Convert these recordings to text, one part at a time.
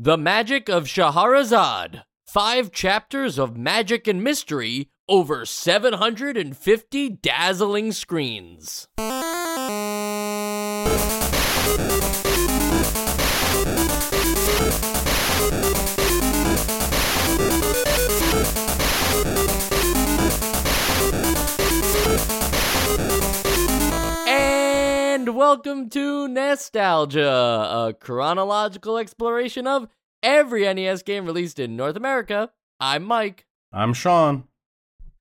The Magic of Scheherazade. Five chapters of magic and mystery over 750 dazzling screens. Welcome to Nostalgia, a chronological exploration of every NES game released in North America. I'm Mike, I'm Sean.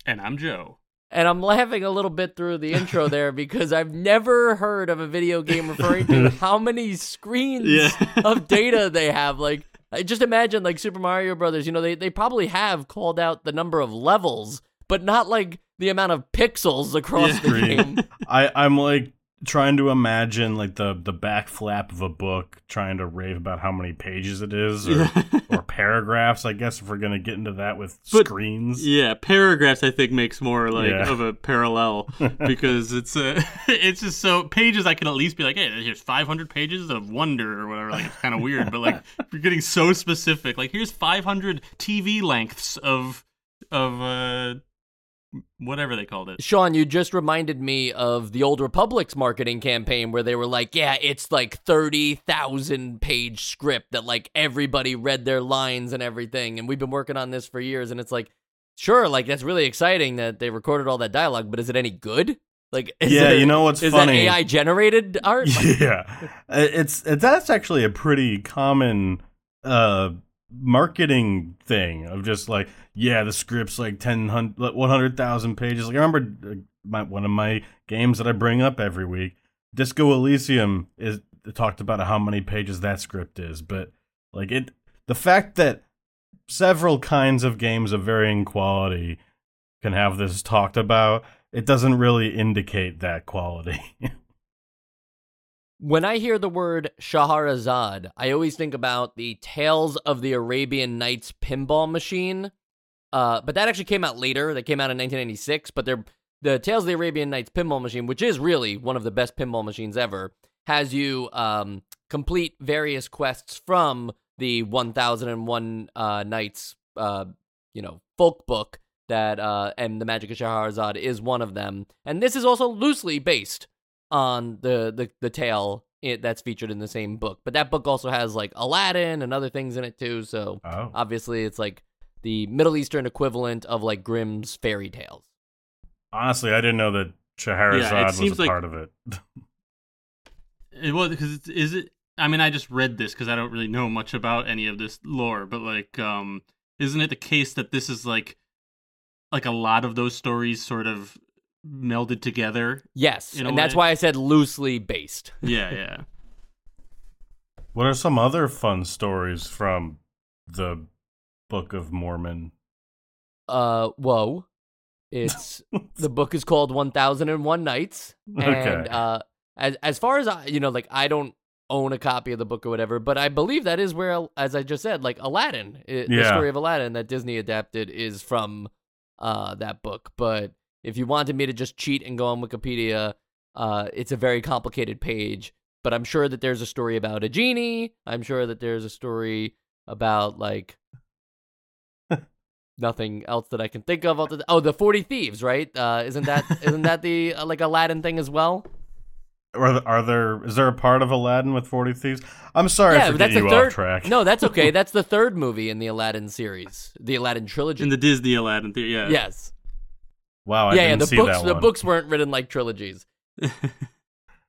And I'm Joe. and I'm laughing a little bit through the intro there because I've never heard of a video game referring to how many screens Yeah. of data they have. Like, I just imagine like Super Mario Brothers. You know, they they probably have called out the number of levels, but not like the amount of pixels across Yeah. the game. I, I'm like trying to imagine like the the back flap of a book, trying to rave about how many pages it is, or, or paragraphs. I guess if we're gonna get into that with But- screens. Yeah, paragraphs I think makes more like Yeah. of a parallel because it's uh, it's just so pages I can at least be like, hey, here's 500 pages of wonder or whatever. Like it's kind of weird, but like you're getting so specific. Like here's 500 TV lengths of of uh whatever they called it. Sean, you just reminded me of the Old Republic's marketing campaign where they were like, yeah, it's like 30,000 page script that like everybody read their lines and everything. And we've been working on this for years. And it's like, sure, like that's really exciting that they recorded all that dialogue, but is it any good? Like, is Yeah, it- you know what's is funny? that AI generated art? Yeah, it's it, that's actually a pretty common uh marketing thing of just like yeah the script's like 10 100,000 pages. Like I remember my, one of my games that I bring up every week Disco Elysium is talked about how many pages that script is but like it the fact that several kinds of games of varying quality can have this talked about it doesn't really indicate that quality When I hear the word Scheherazade, I always think about the Tales of the Arabian Nights pinball machine. Uh, but that actually came out later. That came out in 1996. But they're, the Tales of the Arabian Nights pinball machine, which is really one of the best pinball machines ever, has you um, complete various quests from the 1001 uh, Nights, uh, you know, folk book that, uh, and the Magic of Scheherazade is one of them. And this is also loosely based on the the the tale it, that's featured in the same book. But that book also has like Aladdin and other things in it too. So oh obviously, it's like the Middle Eastern equivalent of like Grimm's fairy tales. Honestly, I didn't know that Scheherazade Yeah, was a like- part of it. It was because it's is it. I mean, I just read this because I don't really know much about any of this lore, but like, um, isn't it the case that this is like, like a lot of those stories sort of melded together? Yes, In a and that's why I said loosely based. Yeah, yeah. what are some other fun stories from the Book of Mormon? Uh, whoa. It's the book is called 1001 Nights. And Okay. uh as as far as I you know, like I don't own a copy of the book or whatever, but I believe that is where as I just said, like Aladdin, i the story of Aladdin that Disney adapted is from uh that book. But if you wanted me to just cheat and go on Wikipedia, uh it's a very complicated page, but I'm sure that there's a story about a genie. I'm sure that there's a story about like nothing else that I can think of. Other oh, the Forty Thieves, right? Uh, isn't that isn't that the uh, like Aladdin thing as well? Are, are there is there a part of Aladdin with forty thieves? I'm sorry yeah, for that's getting the you third. off track. No, that's okay. That's the third movie in the Aladdin series, the Aladdin trilogy. In the Disney Aladdin theory, yeah. yes, wow, I yeah, yeah. didn't The see books, the books weren't written like trilogies.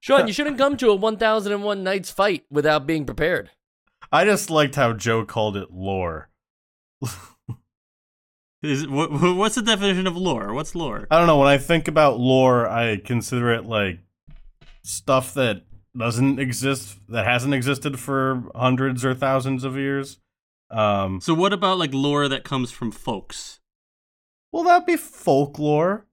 Sean, you shouldn't come to a 1001 Nights fight without being prepared. I just liked how Joe called it lore. Is what, what's the definition of lore? What's lore? I don't know. When I think about lore, I consider it like stuff that doesn't exist, that hasn't existed for hundreds or thousands of years. Um, So what about like lore that comes from folks? Well, that'd be folklore,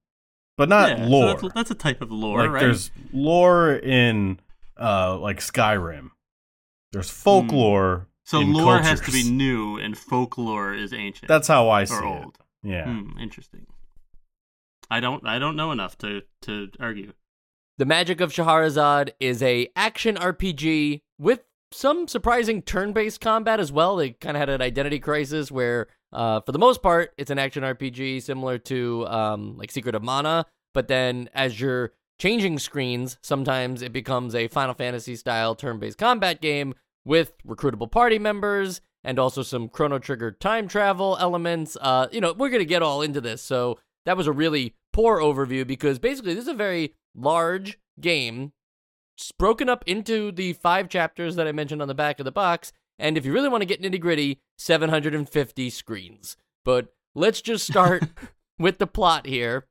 but not yeah, so lore. that's, that's a type of lore, like right? there's lore in uh like Skyrim. There's folklore. so in lore has to be new, and folklore is ancient. That's how I see or it. old. Yeah. Hmm, interesting. I don't. I don't know enough to to argue. The Magic of Scheherazade is a action RPG with some surprising turn-based combat as well. They kind of had an identity crisis where, uh, for the most part, it's an action RPG similar to um, like Secret of Mana. But then as you're changing screens, sometimes it becomes a Final Fantasy style turn-based combat game with recruitable party members and also some Chrono Trigger time travel elements. Uh, you know, we're gonna get all into this, so that was a really poor overview because basically this is a very large game broken up into the five chapters that I mentioned on the back of the box. And if you really want to get nitty gritty, 750 screens. But let's just start with the plot here.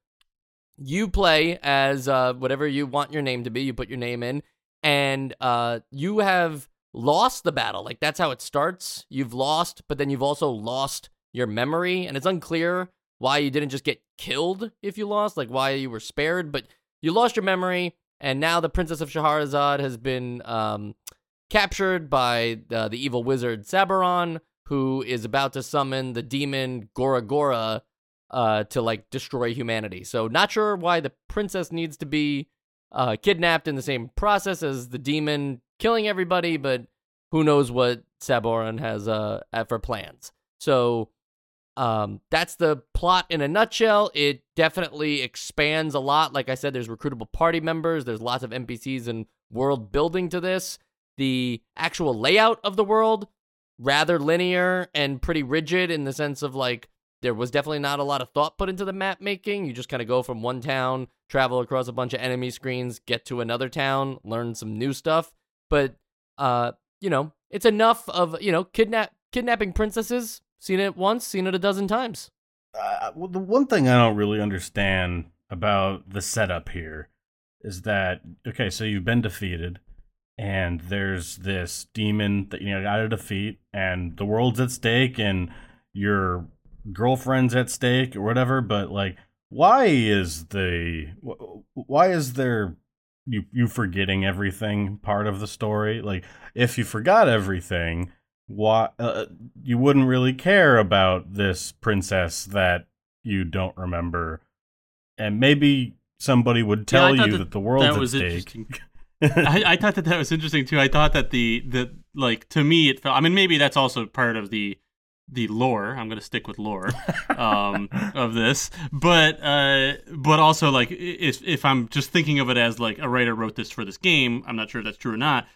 You play as uh, whatever you want your name to be. You put your name in, and uh, you have lost the battle. Like that's how it starts. You've lost, but then you've also lost your memory, and it's unclear why you didn't just get killed if you lost, like why you were spared, but you lost your memory, and now the Princess of Scheherazade has been um, captured by uh, the evil wizard Sabaron, who is about to summon the demon Gora Gora uh, to like destroy humanity. So not sure why the princess needs to be uh, kidnapped in the same process as the demon killing everybody, but who knows what Sabaron has uh, for plans. So um, that's the plot in a nutshell. It definitely expands a lot. Like I said, there's recruitable party members, there's lots of NPCs and world building to this. The actual layout of the world, rather linear and pretty rigid in the sense of like, there was definitely not a lot of thought put into the map making. You just kind of go from one town, travel across a bunch of enemy screens, get to another town, learn some new stuff. But, uh, you know, it's enough of, you know, kidnap kidnapping princesses Seen it once, seen it a dozen times. Uh, well, the one thing I don't really understand about the setup here is that okay, so you've been defeated, and there's this demon that you know got to defeat, and the world's at stake, and your girlfriend's at stake or whatever. But like, why is the why is there you you forgetting everything part of the story? Like, if you forgot everything why uh, you wouldn't really care about this princess that you don't remember and maybe somebody would tell yeah, you that, that, the world's that was at stake I, I thought that that was interesting too. I thought that the the like to me it felt i mean maybe that's also part of the the lore. I'm going to stick with lore um of this. But uh but also like if if i'm just thinking of it as like a writer wrote this for this game i'm not sure if that's true or not.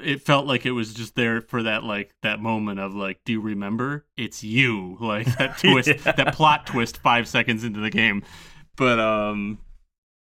It felt like it was just there for that like that moment of like do you remember? It's you. Like that twist yeah. that plot twist five seconds into the game. But um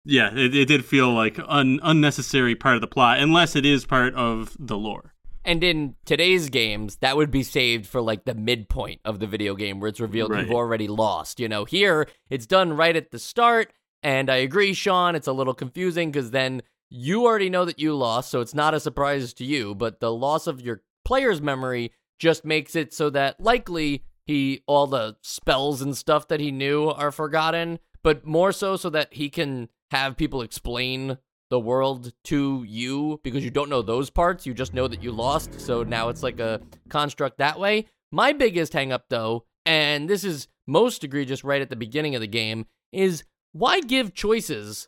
yeah it, it did feel like an unnecessary part of the plot unless it is part of the lore and in today's games that would be saved for like the midpoint of the video game where it's revealed right. you've already lost you know here it's done right at the start and i agree sean it's a little confusing because then you already know that you lost, so it's not a surprise to you, but the loss of your player's memory just makes it so that likely he all the spells and stuff that he knew are forgotten, but more so so that he can have people explain the world to you because you don't know those parts, you just know that you lost, so now it's like a construct that way. My biggest hangup though, and this is most egregious right at the beginning of the game, is why give choices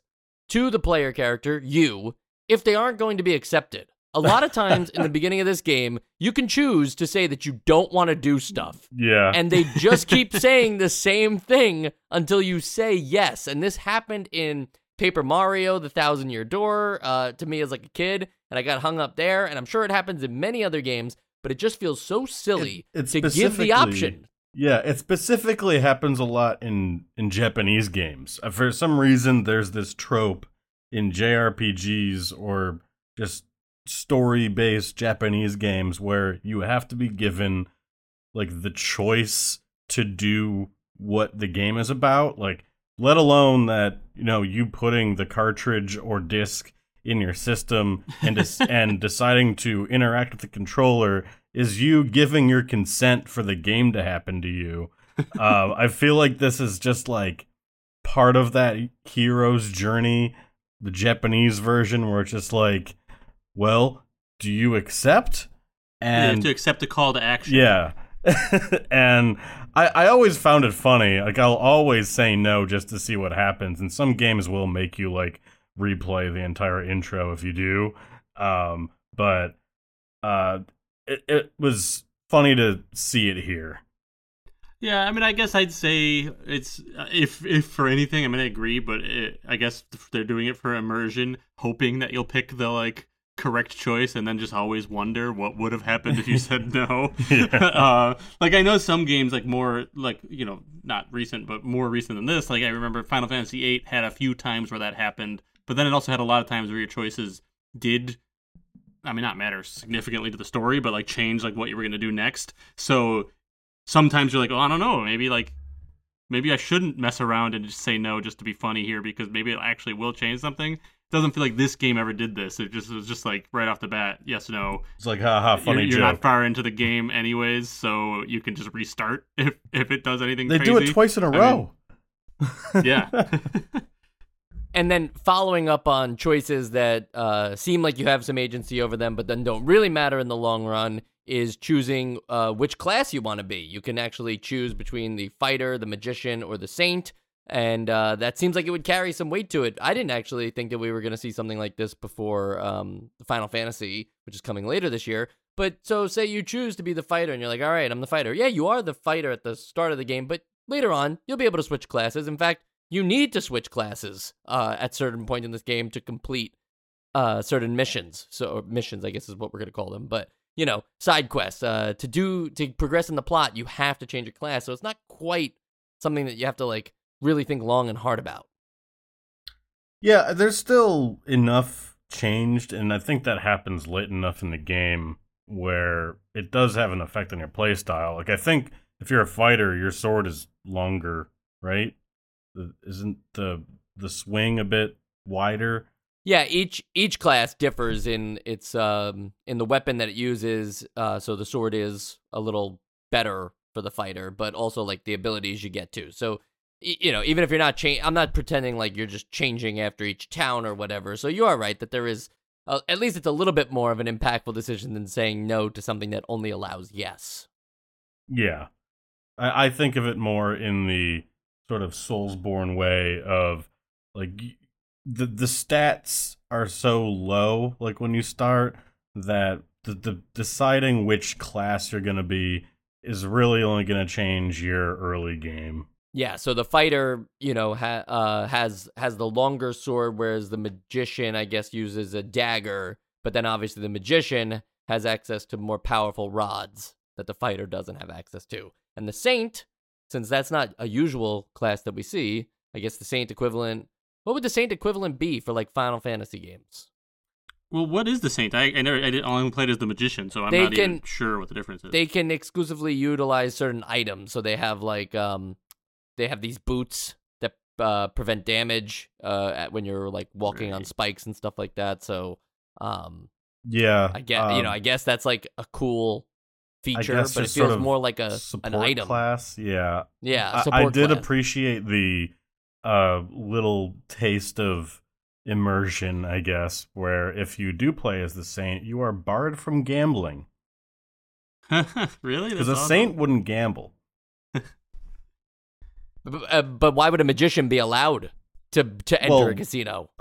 to the player character, you, if they aren't going to be accepted. A lot of times in the beginning of this game, you can choose to say that you don't want to do stuff. Yeah. And they just keep saying the same thing until you say yes. And this happened in Paper Mario, The Thousand Year Door, uh, to me as like a kid, and I got hung up there. And I'm sure it happens in many other games, but it just feels so silly it, to give the option. Yeah, it specifically happens a lot in in Japanese games. Uh, for some reason, there's this trope in JRPGs or just story-based Japanese games where you have to be given like the choice to do what the game is about, like let alone that, you know, you putting the cartridge or disc in your system and des- and deciding to interact with the controller is you giving your consent for the game to happen to you. uh, I feel like this is just like part of that hero's journey, the Japanese version, where it's just like, well, do you accept? And you have to accept a call to action. Yeah. and I, I always found it funny. Like I'll always say no just to see what happens. And some games will make you like replay the entire intro if you do. Um, but uh, it, it was funny to see it here. Yeah, I mean, I guess I'd say it's uh, if if for anything, I mean, I agree, but it, I guess they're doing it for immersion, hoping that you'll pick the like correct choice, and then just always wonder what would have happened if you said no. Yeah. uh, like I know some games, like more like you know, not recent, but more recent than this. Like I remember Final Fantasy VIII had a few times where that happened, but then it also had a lot of times where your choices did I mean, not matter significantly to the story, but like change like what you were gonna do next. So sometimes you're like, oh, I don't know, maybe like maybe I shouldn't mess around and just say no just to be funny here because maybe it actually will change something. It doesn't feel like this game ever did this. It just was just like right off the bat, yes, no. It's like, haha, funny you're, you're not far into the game anyways, so you can just restart if if it does anything. they crazy. do it twice in a I row. Yeah. And then following up on choices that uh, seem like you have some agency over them, but then don't really matter in the long run, is choosing uh, which class you want to be. You can actually choose between the fighter, the magician, or the saint. And uh, that seems like it would carry some weight to it. I didn't actually think that we were going to see something like this before um, Final Fantasy, which is coming later this year. But so, say you choose to be the fighter, and you're like, all right, I'm the fighter. Yeah, you are the fighter at the start of the game, but later on, you'll be able to switch classes. In fact, you need to switch classes uh, at certain point in this game to complete uh, certain missions. So missions, I guess, is what we're gonna call them. But you know, side quests. Uh, to do to progress in the plot, you have to change your class. So it's not quite something that you have to like really think long and hard about. Yeah, there's still enough changed, and I think that happens late enough in the game where it does have an effect on your playstyle. Like, I think if you're a fighter, your sword is longer, right? Isn't the the swing a bit wider? Yeah, each each class differs in its um in the weapon that it uses. Uh, so the sword is a little better for the fighter, but also like the abilities you get to. So you know, even if you're not I'm not pretending like you're just changing after each town or whatever. So you are right that there is uh, at least it's a little bit more of an impactful decision than saying no to something that only allows yes. Yeah. I, I think of it more in the sort of Soulsborne way of like the the stats are so low like when you start that the, the deciding which class you're going to be is really only going to change your early game. Yeah, so the fighter, you know, ha- uh, has has the longer sword, whereas the magician, I guess, uses a dagger. But then obviously the magician has access to more powerful rods that the fighter doesn't have access to. And the saint, since that's not a usual class that we see, I guess the saint equivalent. What would the saint equivalent be for like Final Fantasy games? well, what is the saint? I I never I, did, only played as the magician, so I'm They not even sure what the difference is. They can exclusively utilize certain items, so they have like um, they have these boots that uh, prevent damage uh, at, when you're like walking on spikes and stuff like that. So um, Yeah. I guess you know um, I guess that's like a cool feature, but it feels more like a an item. class. Yeah. Yeah, I- I, did class. appreciate the uh, little taste of immersion, I guess, where if you do play as the saint, you are barred from gambling really? because a awesome. saint wouldn't gamble. B- uh, but why would a magician be allowed to to enter Well- a casino?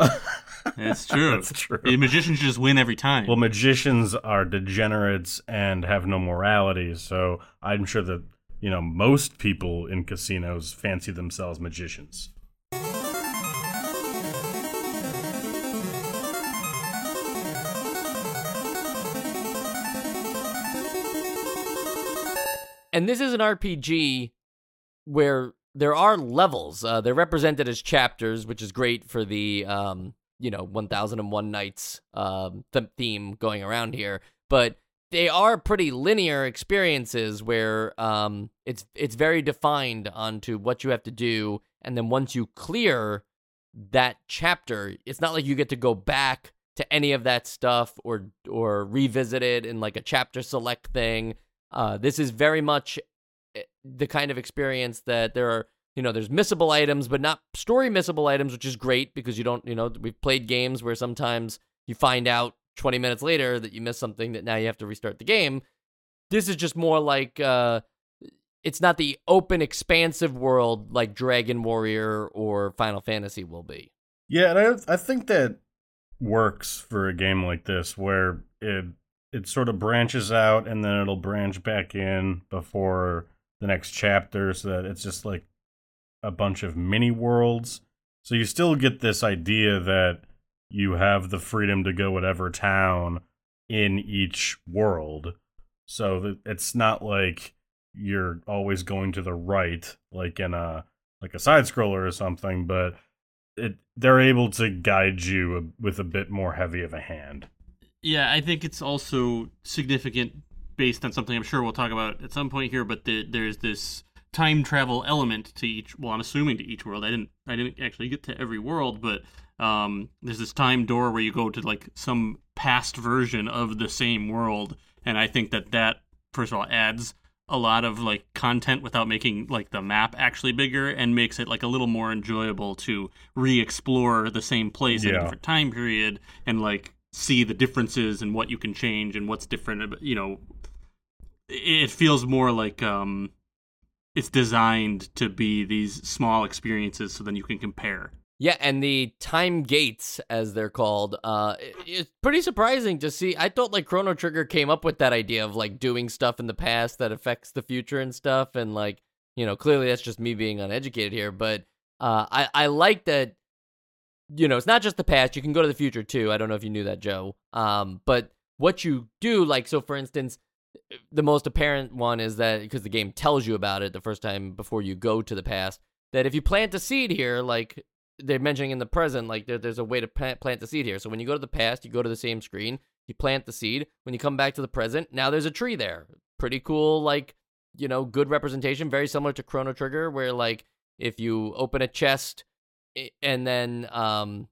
That's true. That's true. A magician should just win every time. Well, magicians are degenerates and have no morality, so I'm sure that you know most people in casinos fancy themselves magicians. and this is an RPG where there are levels. Uh, they're represented as chapters, which is great for the um, you know 1001 Nights um, th- theme going around here. But they are pretty linear experiences where um, it's it's very defined onto what you have to do, and then once you clear that chapter, it's not like you get to go back to any of that stuff or or revisit it in like a chapter select thing. Uh, this is very much the kind of experience that there are, you know, there's missable items, but not story missable items, which is great because you don't, you know, we've played games where sometimes you find out 20 minutes later that you missed something that now you have to restart the game. This is just more like, uh, it's not the open, expansive world like Dragon Warrior or Final Fantasy will be. Yeah, and I I think that works for a game like this where it it sort of branches out and then it'll branch back in before the next chapter so that it's just like a bunch of mini worlds. So you still get this idea that you have the freedom to go whatever town in each world. So it's not like you're always going to the right like in a like a side scroller or something, but it they're able to guide you with a bit more heavy of a hand. Yeah, I think it's also significant based on something I'm sure we'll talk about at some point here, but the, there's this time travel element to each well i'm assuming to each world. I didn't i didn't actually get to every world but um, there's this time door where you go to like some past version of the same world and i think that that first of all adds a lot of like content without making like the map actually bigger and makes it like a little more enjoyable to re-explore the same place in a different time period and like see the differences and what you can change and what's different you know it feels more like um it's designed to be these small experiences so then you can compare. Yeah, and the time gates, as they're called, uh, it's pretty surprising to see. I thought like Chrono Trigger came up with that idea of like doing stuff in the past that affects the future and stuff, and like you know, clearly that's just me being uneducated here, but uh, I I like that. You know, it's not just the past. You can go to the future too. I don't know if you knew that, Joe. Um, but what you do, like, so for instance, the most apparent one is that because the game tells you about it the first time before you go to the past, that if you plant a seed here, like they're mentioning in the present, like there, there's a way to plant plant the seed here. So when you go to the past, you go to the same screen, you plant the seed. When you come back to the present, now there's a tree there. Pretty cool, like you know, good representation. Very similar to Chrono Trigger, where like if you open a chest and then um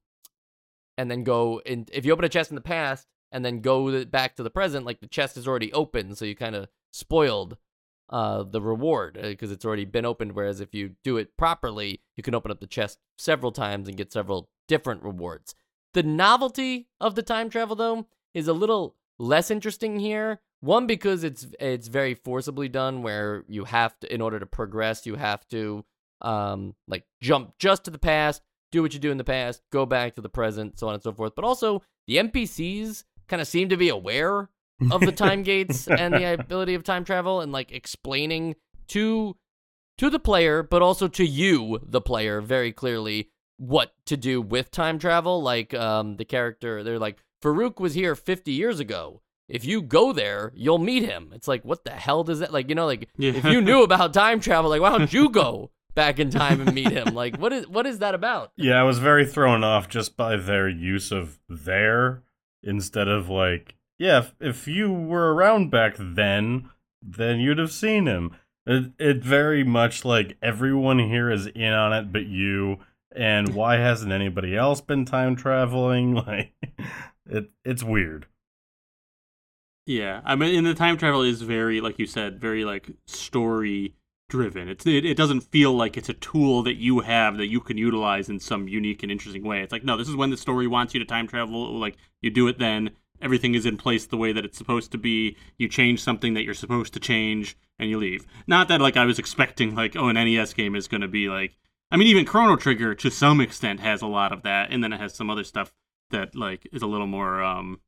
and then go in, if you open a chest in the past and then go back to the present, like the chest is already open, so you kind of spoiled uh, the reward because uh, it's already been opened. Whereas if you do it properly, you can open up the chest several times and get several different rewards. The novelty of the time travel, though, is a little less interesting here. One because it's it's very forcibly done, where you have to, in order to progress, you have to um, like jump just to the past, do what you do in the past, go back to the present, so on and so forth. But also the NPCs kind of seem to be aware of the time gates and the ability of time travel and like explaining to to the player but also to you the player very clearly what to do with time travel. Like um the character they're like Farouk was here 50 years ago. If you go there you'll meet him. It's like what the hell does that like you know like yeah. if you knew about time travel like why don't you go back in time and meet him? Like what is what is that about? Yeah i was very thrown off just by their use of there instead of like, yeah, if, if you were around back then, then you'd have seen him. It, it very much like everyone here is in on it but you and why hasn't anybody else been time traveling like it it's weird yeah i mean and the time travel is very like you said very like story driven. It's it, it doesn't feel like it's a tool that you have that you can utilize in some unique and interesting way. It's like no this is when the story wants you to time travel like you do it then everything is in place the way that it's supposed to be you change something that you're supposed to change and you leave. Not that like i was expecting like oh an nes game is going to be like i mean even chrono trigger to some extent has a lot of that and then it has some other stuff that like is a little more um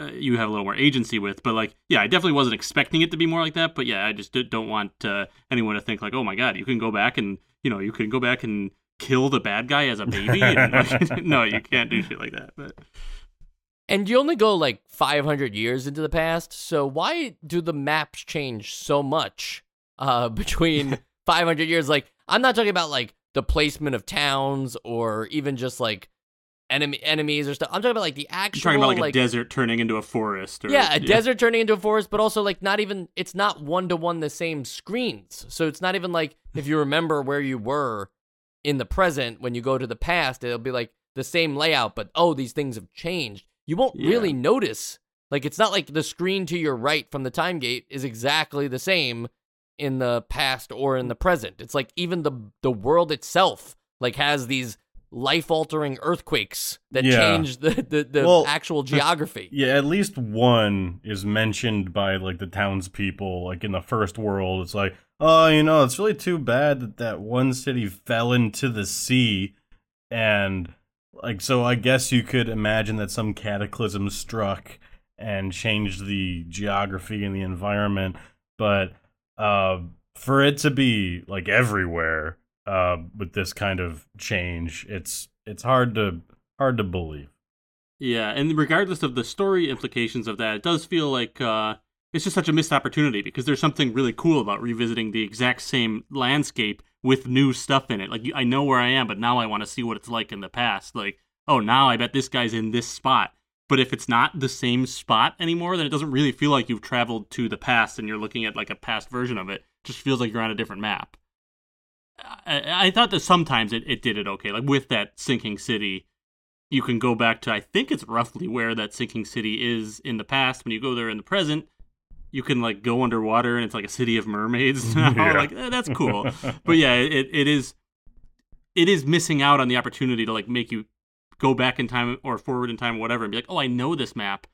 uh, you have a little more agency with but like yeah i definitely wasn't expecting it to be more like that but yeah i just don't want uh, anyone to think like oh my god you can go back and you know you can go back and kill the bad guy as a baby. And, no, you can't do shit like that. But and you only go like 500 years into the past, so why do the maps change so much uh, between 500 years? Like, I'm not talking about like the placement of towns or even just like enemy enemies or stuff. I'm talking about like the actual. You're talking about like, like a desert turning into a forest. Or, yeah, a yeah. desert turning into a forest, but also like not even. It's not one to one the same screens, so it's not even like if you remember where you were in the present when you go to the past it'll be like the same layout but oh these things have changed you won't yeah. really notice like it's not like the screen to your right from the time gate is exactly the same in the past or in the present it's like even the the world itself like has these life altering earthquakes that yeah. change the the, the well, actual geography. Yeah, at least one is mentioned by like the townspeople. Like in the first world, it's like, oh, you know, it's really too bad that that one city fell into the sea, and like so, I guess you could imagine that some cataclysm struck. and changed the geography and the environment, but uh, for it to be like everywhere uh, with this kind of change, it's it's hard to hard to believe. Yeah, and regardless of the story implications of that, it does feel like uh, it's just such a missed opportunity because there's something really cool about revisiting the exact same landscape with new stuff in it. Like I know where I am, but now I want to see what it's like in the past. Like, oh, now I bet this guy's in this spot. But if it's not the same spot anymore, then it doesn't really feel like you've traveled to the past and you're looking at like a past version of it. it just feels like you're on a different map. I, I thought that sometimes it, it did it okay. Like with that sinking city, you can go back to I think it's roughly where that sinking city is in the past. When you go there in the present, you can like go underwater and it's like a city of mermaids now. Yeah. like eh, that's cool. but yeah, it, it is it is missing out on the opportunity to like make you go back in time or forward in time or whatever and be like, "Oh, I know this map.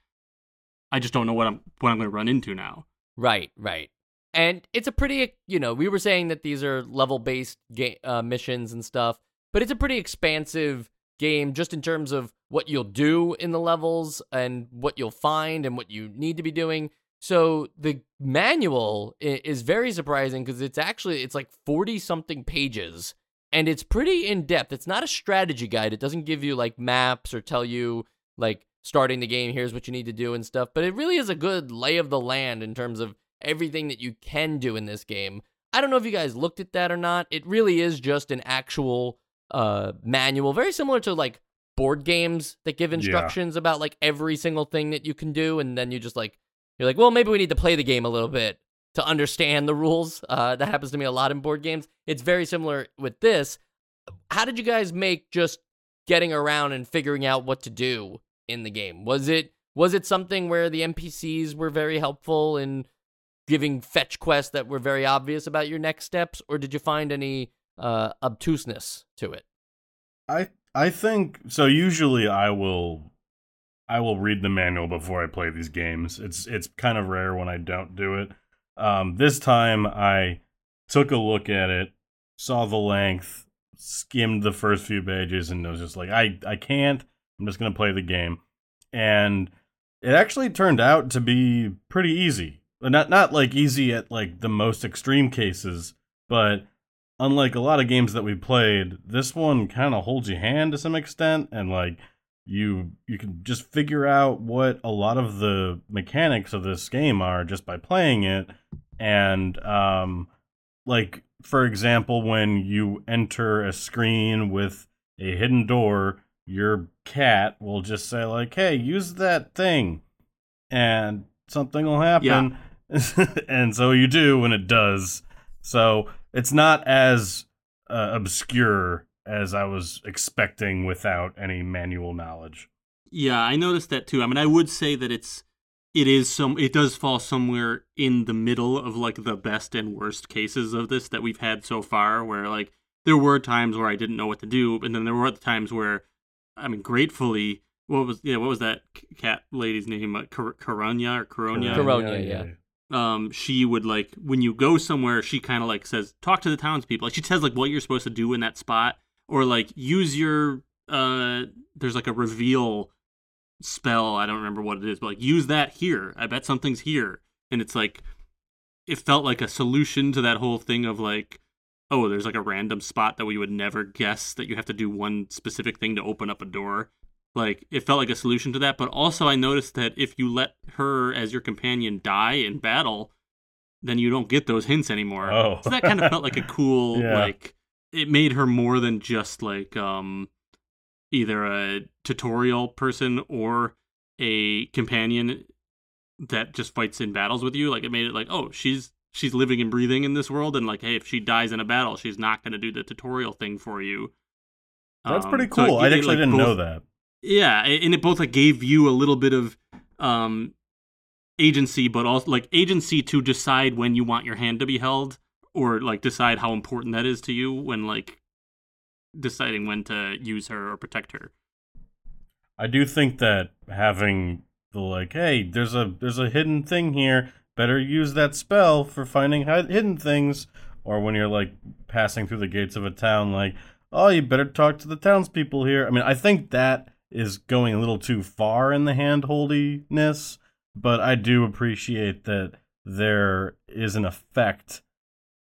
I just don't know what I'm what I'm going to run into now." Right, right. And it's a pretty, you know, we were saying that these are level-based ga- uh, missions and stuff, but it's a pretty expansive game just in terms of what you'll do in the levels and what you'll find and what you need to be doing. So the manual is very surprising because it's actually it's like 40 something pages and it's pretty in depth. It's not a strategy guide. It doesn't give you like maps or tell you like starting the game here's what you need to do and stuff, but it really is a good lay of the land in terms of everything that you can do in this game. I don't know if you guys looked at that or not. It really is just an actual uh manual, very similar to like board games that give instructions yeah. about like every single thing that you can do and then you just like you're like, well, maybe we need to play the game a little bit to understand the rules. Uh, that happens to me a lot in board games. It's very similar with this. How did you guys make just getting around and figuring out what to do in the game? Was it was it something where the NPCs were very helpful in giving fetch quests that were very obvious about your next steps, or did you find any uh, obtuseness to it? I I think so. Usually, I will I will read the manual before I play these games. It's it's kind of rare when I don't do it. Um, this time I took a look at it, saw the length, skimmed the first few pages, and was just like, I I can't. I'm just gonna play the game, and it actually turned out to be pretty easy. Not not like easy at like the most extreme cases, but unlike a lot of games that we played, this one kind of holds your hand to some extent, and like you you can just figure out what a lot of the mechanics of this game are just by playing it and um like for example when you enter a screen with a hidden door your cat will just say like hey use that thing and something will happen yeah. and so you do when it does. So it's not as uh, obscure as I was expecting without any manual knowledge. Yeah, I noticed that too. I mean, I would say that it's it is some it does fall somewhere in the middle of like the best and worst cases of this that we've had so far where like there were times where I didn't know what to do and then there were other times where I mean gratefully what was yeah what was that cat lady's name? Uh, Car- Caronia or Caronia Caronia yeah, yeah um she would like when you go somewhere she kind of like says talk to the townspeople. Like she says like what you're supposed to do in that spot or like use your uh there's like a reveal spell i don't remember what it is but like use that here. I bet something's here. And it's like it felt like a solution to that whole thing of like oh there's like a random spot that we would never guess that you have to do one specific thing to open up a door like it felt like a solution to that. But also i noticed that if you let her as your companion die in battle then you don't get those hints anymore. Oh. so that kind of felt like a cool yeah. like it made her more than just like um either a tutorial person or a companion that just fights in battles with you. Like it made it like oh she's she's living and breathing in this world and like hey if she dies in a battle she's not going to do the tutorial thing for you. That's um, pretty cool. so i actually like, didn't both, know that yeah and it both like gave you a little bit of um agency but also like agency to decide when you want your hand to be held or like decide how important that is to you when like deciding when to use her or protect her. I do think that having the like, hey, there's a there's a hidden thing here. Better use that spell for finding hidden things. Or when you're like passing through the gates of a town, like, oh, you better talk to the townspeople here. I mean, I think that is going a little too far in the handholdiness. but I do appreciate that there is an effect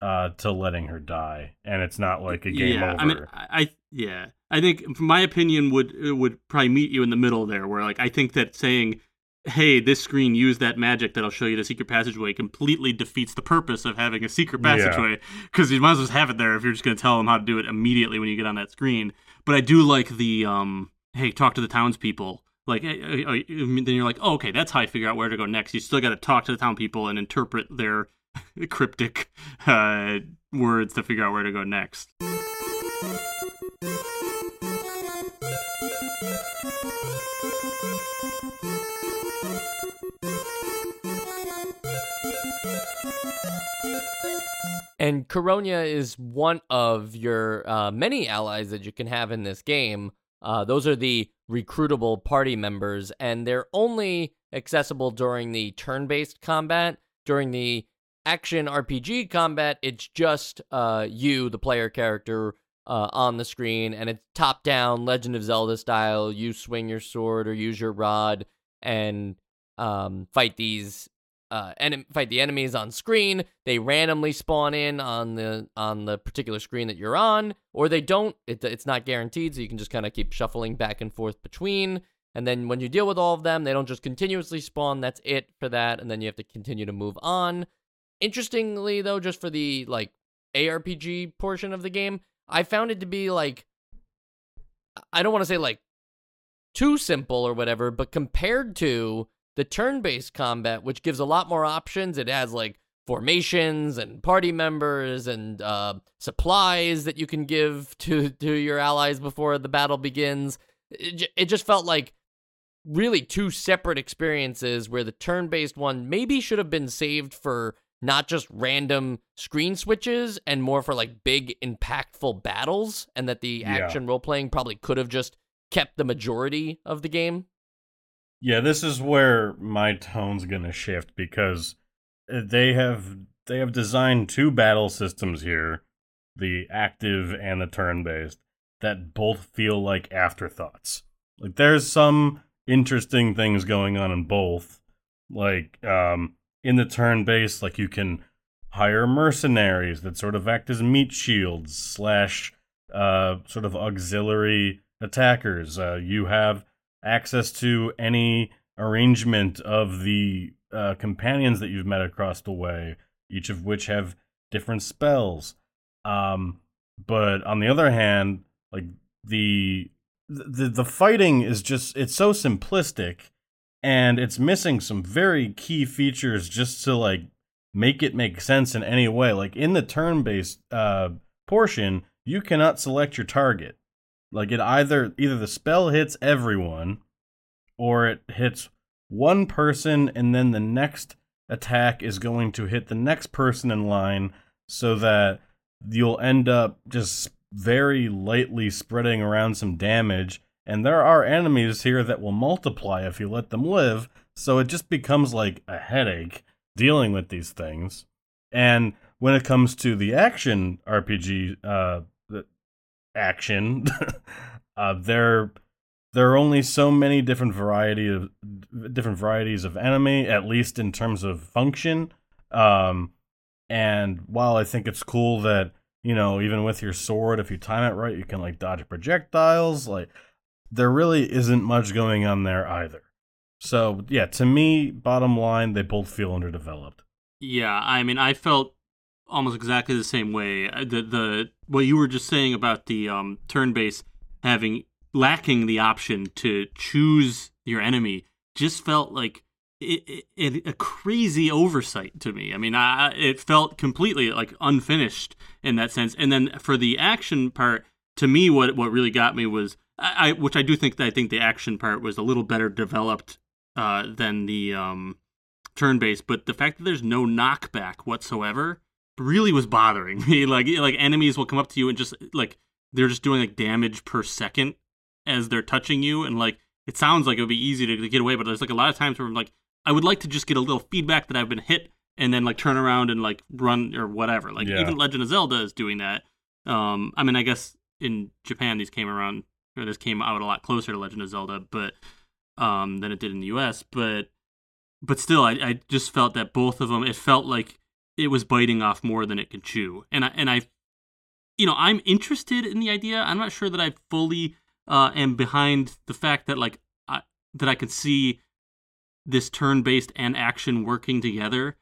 uh, to letting her die, and it's not like a game yeah, over. I mean, I, I yeah, I think my opinion would would probably meet you in the middle there, where like I think that saying, "Hey, this screen use that magic that I'll show you the secret passageway," completely defeats the purpose of having a secret passageway because you might as well just have it there if you're just going to tell them how to do it immediately when you get on that screen. But I do like the um, hey, talk to the townspeople. Like eh, eh, eh, then you're like, oh, okay, that's how I figure out where to go next. You still got to talk to the town people and interpret their cryptic uh, words to figure out where to go next. And Coronia is one of your uh, many allies that you can have in this game. Uh, those are the recruitable party members, and they're only accessible during the turn based combat. During the action RPG combat, it's just uh, you, the player character, uh, on the screen, and it's top down, Legend of Zelda style. You swing your sword or use your rod and um, fight these uh, enem- fight the enemies on screen. They randomly spawn in on the on the particular screen that you're on, or they don't. It, it's not guaranteed, so you can just kind of keep shuffling back and forth between. And then when you deal with all of them, they don't just continuously spawn. That's it for that, and then you have to continue to move on. Interestingly, though, just for the like ARPG portion of the game, I found it to be like I don't want to say like too simple or whatever, but compared to the turn-based combat, which gives a lot more options, it has like formations and party members and uh, supplies that you can give to to your allies before the battle begins. It, it just felt like really two separate experiences where the turn-based one maybe should have been saved for not just random screen switches and more for like big impactful battles and that the Yeah. action role playing probably could have just kept the majority of the game Yeah, this is where my tone's gonna shift because uh, they have they have designed two battle systems here, the active and the turn-based, that both feel like afterthoughts. Like there's some interesting things going on in both. Like um in the turn-based, like you can hire mercenaries that sort of act as meat shields slash uh sort of auxiliary attackers. Uh, you have access to any arrangement of the uh, companions that you've met across the way, each of which have different spells. Um, but on the other hand, like the the the fighting is just it's so simplistic, and it's missing some very key features just to like make it make sense in any way. Like in the turn-based uh, portion, you cannot select your target. Like it either either the spell hits everyone or it hits one person and then the next attack is going to hit the next person in line so that you'll end up just very lightly spreading around some damage. And there are enemies here that will multiply if you let them live so it just becomes like a headache dealing with these things. And when it comes to the action rpg uh action. Uh there there are only so many different variety of different varieties of enemy at least in terms of function. Um and while i think it's cool that you know even with your sword if you time it right you can like dodge projectiles like there really isn't much going on there either. So yeah to me bottom line they both feel underdeveloped. Yeah, I mean, I felt almost exactly the same way. Uh, The the what you were just saying about the um, turn base having lacking the option to choose your enemy just felt like it, it, a crazy oversight to me. I mean, I, it felt completely like unfinished in that sense. And then for the action part, to me, what what really got me was I, I which I do think that I think the action part was a little better developed uh, than the um, turn based, but the fact that there's no knockback whatsoever really was bothering me. Like like enemies will come up to you and just like they're just doing like damage per second as they're touching you, and like it sounds like it would be easy to, to get away, but there's like a lot of times where I'm like I would like to just get a little feedback that I've been hit, and then like turn around and like run or whatever. Like Yeah. even Legend of Zelda is doing that. Um, I mean, I guess in Japan these came around or this came out a lot closer to Legend of Zelda, but um, than it did in the U.S. But but still, I, I just felt that both of them. It felt like it was biting off more than it could chew, and I and I, you know, I'm interested in the idea. I'm not sure that I fully uh, am behind the fact that like I, that I could see this turn-based and action working together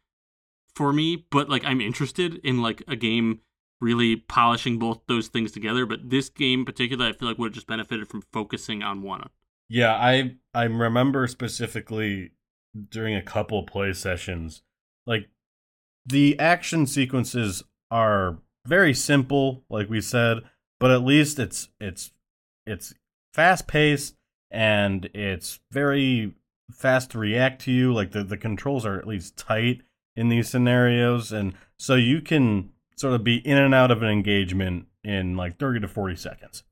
for me, but like I'm interested in like a game really polishing both those things together. But this game particular, I feel like would have just benefited from focusing on one. Yeah, I I remember specifically during a couple play sessions, like the action sequences are very simple, like we said, but at least it's it's it's fast paced and it's very fast to react to you. Like the, the controls are at least tight in these scenarios, and so you can sort of be in and out of an engagement in like 30 to 40 seconds.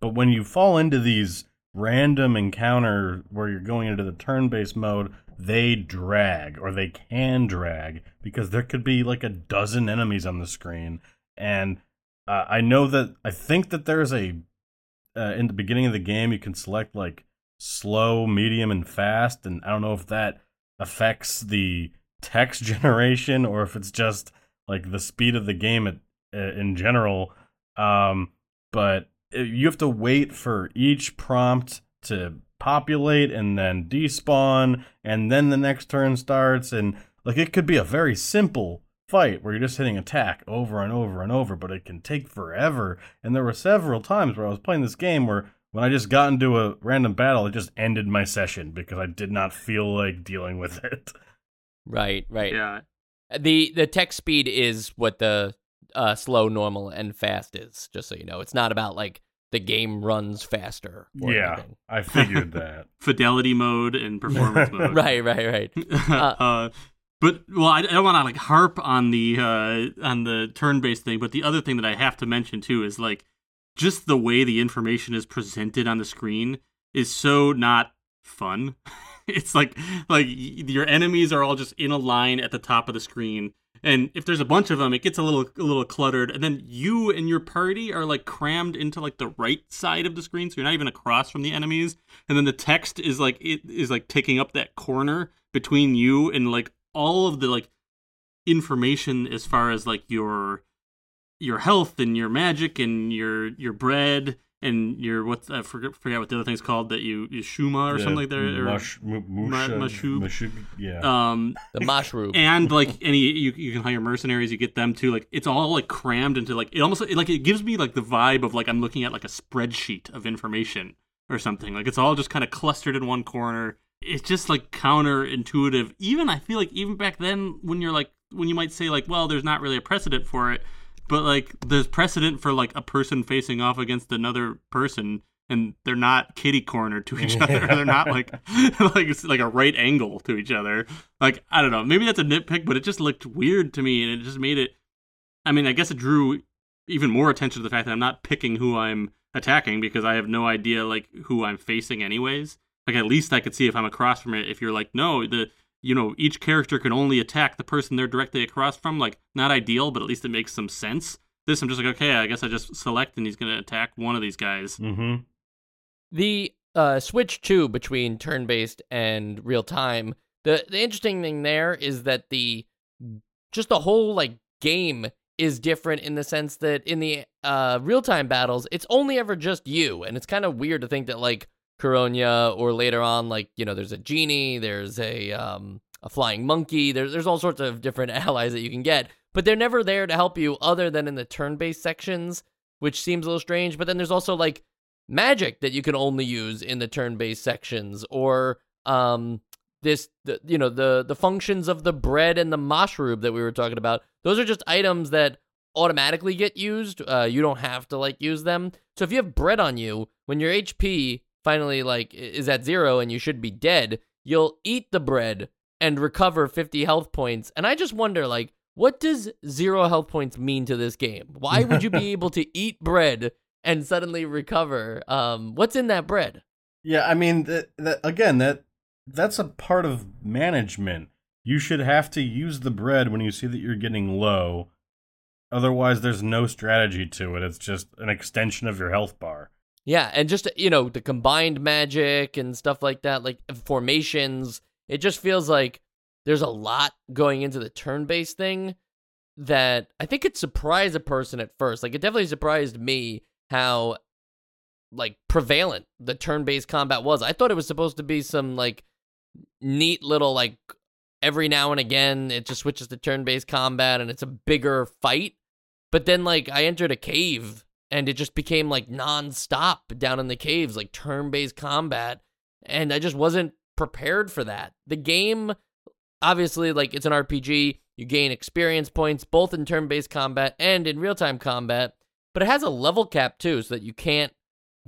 But when you fall into these random encounter where you're going into the turn-based mode, they drag or they can drag because there could be like a dozen enemies on the screen and uh, I know that I think that there's a uh, in the beginning of the game you can select like slow, medium, and fast, and I don't know if that affects the text generation or if it's just like the speed of the game at, uh, in general. Um, but uh, you have to wait for each prompt to populate and then despawn, and then the next turn starts, and like it could be a very simple fight where you're just hitting attack over and over and over, but it can take forever. And there were several times where I was playing this game where when I just got into a random battle, it just ended my session because I did not feel like dealing with it. Right, right. Yeah. The the tech speed is what the uh, slow, normal, and fast is. Just so you know, it's not about like the game runs faster. or yeah, anything. I figured that. Fidelity mode and performance mode. right, right, right. uh, but well, I, I don't want to like harp on the uh, on the turn-based thing. But the other thing that I have to mention too is like just the way the information is presented on the screen is so not fun. it's like like your enemies are all just in a line at the top of the screen and if there's a bunch of them it gets a little a little cluttered. And then you and your party are like crammed into like the right side of the screen so you're not even across from the enemies. And then the text is like it is like taking up that corner between you and like all of the like information as far as like your your health and your magic and your your bread and your what I forget, forget what the other thing's called that you you shuma or Yeah, something like that or mush, mu- musha- mashub. mashub- yeah. um The mushroom. and like any you you can hire mercenaries you get them too like it's all like crammed into like it almost like it gives me like the vibe of like I'm looking at like a spreadsheet of information or something like it's all just kind of clustered in one corner it's just like counterintuitive even I feel like even back then when you're like when you might say like well there's not really a precedent for it but like there's precedent for like a person facing off against another person and they're not kitty corner to each other. They're not like like it's like a right angle to each other. Like i don't know. Maybe that's a nitpick but it just looked weird to me and it just made it i mean i guess it drew even more attention to the fact that i'm not picking who i'm attacking because i have no idea like who i'm facing anyways. Like at least i could see if i'm across from it if you're like no the you know each character can only attack the person they're directly across from like not ideal but at least it makes some sense this i'm just like okay i guess i just select and he's gonna attack one of these guys mm-hmm. the uh, switch too between turn-based and real time. The the interesting thing there is that the just the whole like game is different in the sense that in the uh, real time battles, it's only ever just you, and it's kind of weird to think that like Coronya or later on, like you know, there's a genie, there's a um, a flying monkey, there's there's all sorts of different allies that you can get, but they're never there to help you other than in the turn based sections, which seems a little strange. But then there's also like magic that you can only use in the turn-based sections or um this the, you know the the functions of the bread and the mushroom that we were talking about those are just items that automatically get used uh you don't have to like use them so if you have bread on you when your hp finally like is at zero and you should be dead you'll eat the bread and recover 50 health points and i just wonder like what does zero health points mean to this game why would you be able to eat bread and suddenly recover. Um, what's in that bread? Yeah, I mean that, that again that that's a part of management. You should have to use the bread when you see that you're getting low. Otherwise, there's no strategy to it. It's just an extension of your health bar. Yeah, and just you know the combined magic and stuff like that, like uh, formations. It just feels like there's a lot going into the turn-based thing that I think it surprised a person at first. Like it definitely surprised me how like prevalent the turn-based combat was. I thought it was supposed to be some like neat little like every now and again it just switches to turn-based combat and it's a bigger fight. But then like I entered a cave and it just became like non-stop down in the caves like turn-based combat and I just wasn't prepared for that. The game obviously like it's an RPG, you gain experience points both in turn-based combat and in real-time combat, but it has a level cap too so that you can't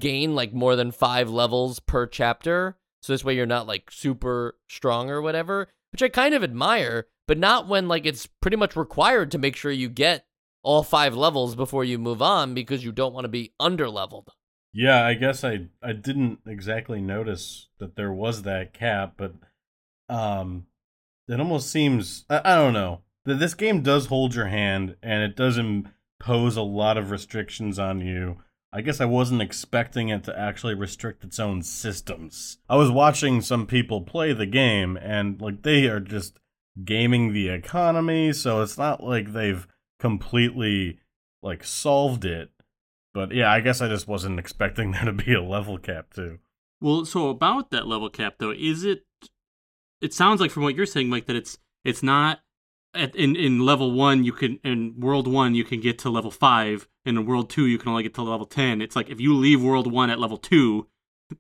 gain like more than 5 levels per chapter. So this way you're not like super strong or whatever, which I kind of admire, but not when like it's pretty much required to make sure you get all 5 levels before you move on because you don't want to be under leveled. Yeah, I guess I I didn't exactly notice that there was that cap, but um it almost seems I, I don't know. That this game does hold your hand and it does impose a lot of restrictions on you. I guess I wasn't expecting it to actually restrict its own systems. I was watching some people play the game and like they are just gaming the economy, so it's not like they've completely like solved it. But yeah, I guess I just wasn't expecting there to be a level cap too. Well, so about that level cap though, is it it sounds like from what you're saying, Mike, that it's it's not at, in in level one you can in world one you can get to level five, and in world two you can only get to level ten. It's like if you leave world one at level two,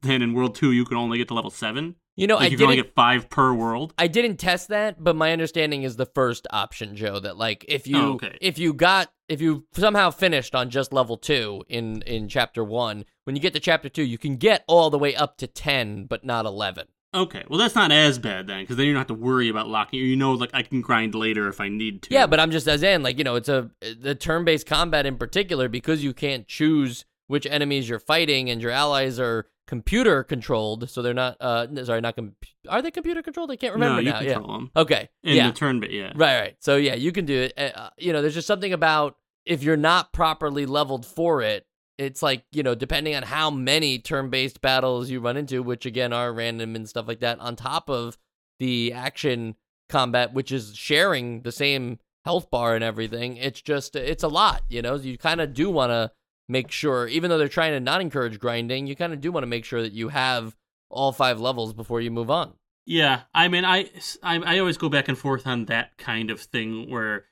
then in world two you can only get to level seven. You know, Like I you can only didn't get five per world. I didn't test that, but my understanding is the first option, Joe, that like if you Oh, okay. if you got if you somehow finished on just level 2 in in chapter 1, when you get to chapter 2, you can get all the way up to 10 but not 11. Okay, well that's not as bad then, because then you don't have to worry about locking. You know, like I can grind later if I need to. Yeah, but I'm just as in like, you know, it's a the turn-based combat in particular because you can't choose which enemies you're fighting and your allies are computer controlled, so they're not uh sorry, not com- are they computer controlled? I can't remember no, you now. Yeah. control them Okay. in yeah. the turn bit. Yeah, Right, right. So yeah, you can do it. Uh, you know, there's just something about if you're not properly leveled for it, it's like you know, depending on how many turn-based battles you run into, which again are random and stuff like that, on top of the action combat, which is sharing the same health bar and everything. It's just it's a lot. You know, you kind of do want to make sure, even though they're trying to not encourage grinding, you kind of do want to make sure that you have all five levels before you move on. Yeah, I mean, I, I I always go back and forth on that kind of thing where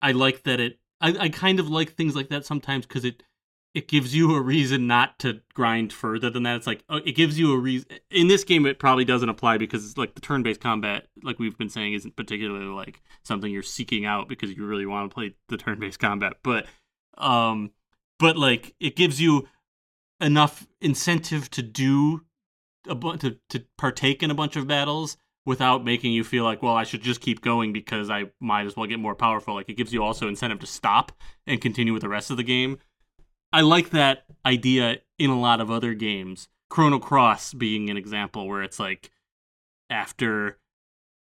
I like that it. I, I kind of like things like that sometimes because it it gives you a reason not to grind further than that. It's like oh, it gives you a reason. In this game, it probably doesn't apply because it's like the turn-based combat, like we've been saying, isn't particularly like something you're seeking out because you really want to play the turn-based combat. But um, but like it gives you enough incentive to do a bu- to to partake in a bunch of battles without making you feel like, well, I should just keep going because I might as well get more powerful. Like it gives you also incentive to stop and continue with the rest of the game. I like that idea in a lot of other games. Chrono Cross being an example where it's like after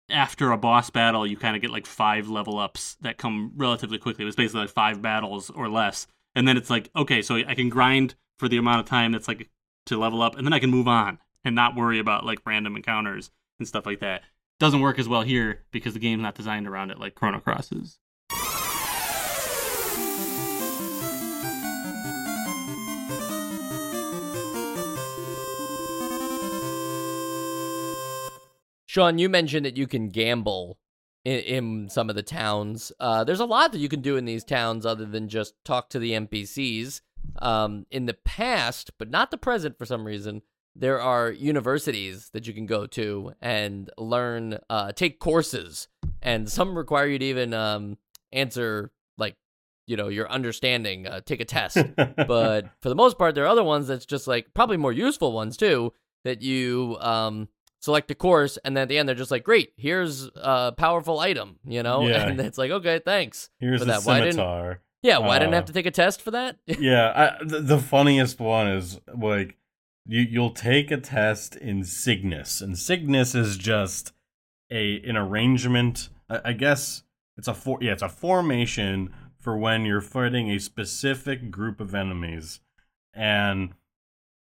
after a boss battle, you kind of get like five level ups that come relatively quickly. It was basically like five battles or less, and then it's like okay, so I can grind for the amount of time that's like to level up, and then I can move on and not worry about like random encounters and stuff like that. Doesn't work as well here because the game's not designed around it like Chrono Cross is. Sean, you mentioned that you can gamble in, in some of the towns. Uh, there's a lot that you can do in these towns other than just talk to the NPCs. Um, in the past, but not the present for some reason, there are universities that you can go to and learn, uh, take courses, and some require you to even um, answer like, you know, your understanding, uh, take a test. but for the most part, there are other ones that's just like probably more useful ones too that you um select a course and then at the end they're just like great here's a powerful item you know Yeah. and it's like okay thanks Here's for the that. Why didn't- scimitar. yeah why didn't I Uh, have to take a test for that yeah, I, the, the funniest one is like you you'll take a test in Cygnus, and Cygnus is just a an arrangement. I, I guess it's a for yeah, it's a formation for when you're fighting a specific group of enemies, and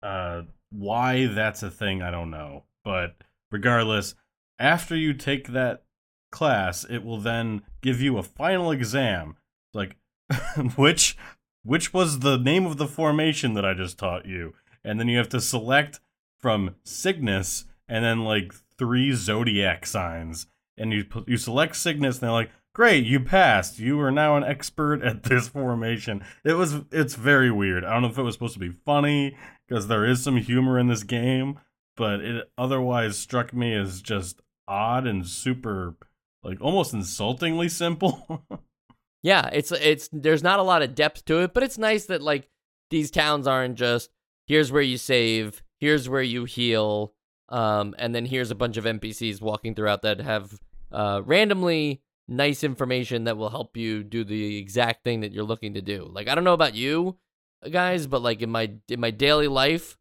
uh, why that's a thing I don't know. But regardless, after you take that class, it will then give you a final exam. Like, which which was the name of the formation that I just taught you, and then you have to select from Cygnus and then like three zodiac signs, and you you select Cygnus, and they're like, "Great, you passed. You are now an expert at this formation." It was it's very weird. I don't know if it was supposed to be funny because there is some humor in this game, but it otherwise struck me as just odd and super like almost insultingly simple. Yeah, it's it's there's not a lot of depth to it, but it's nice that like these towns aren't just here's where you save, here's where you heal, um, and then here's a bunch of NPCs walking throughout that have uh, randomly nice information that will help you do the exact thing that you're looking to do. Like I don't know about you guys, but like in my in my daily life,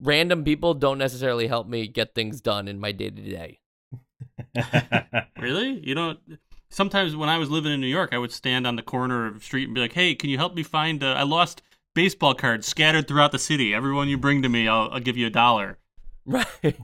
random people don't necessarily help me get things done in my day to day. Really? You don't. Sometimes when I was living in New York, I would stand on the corner of the street and be like, "Hey, can you help me find? Uh, I lost baseball cards scattered throughout the city. Everyone you bring to me, I'll, I'll give you a dollar." Right.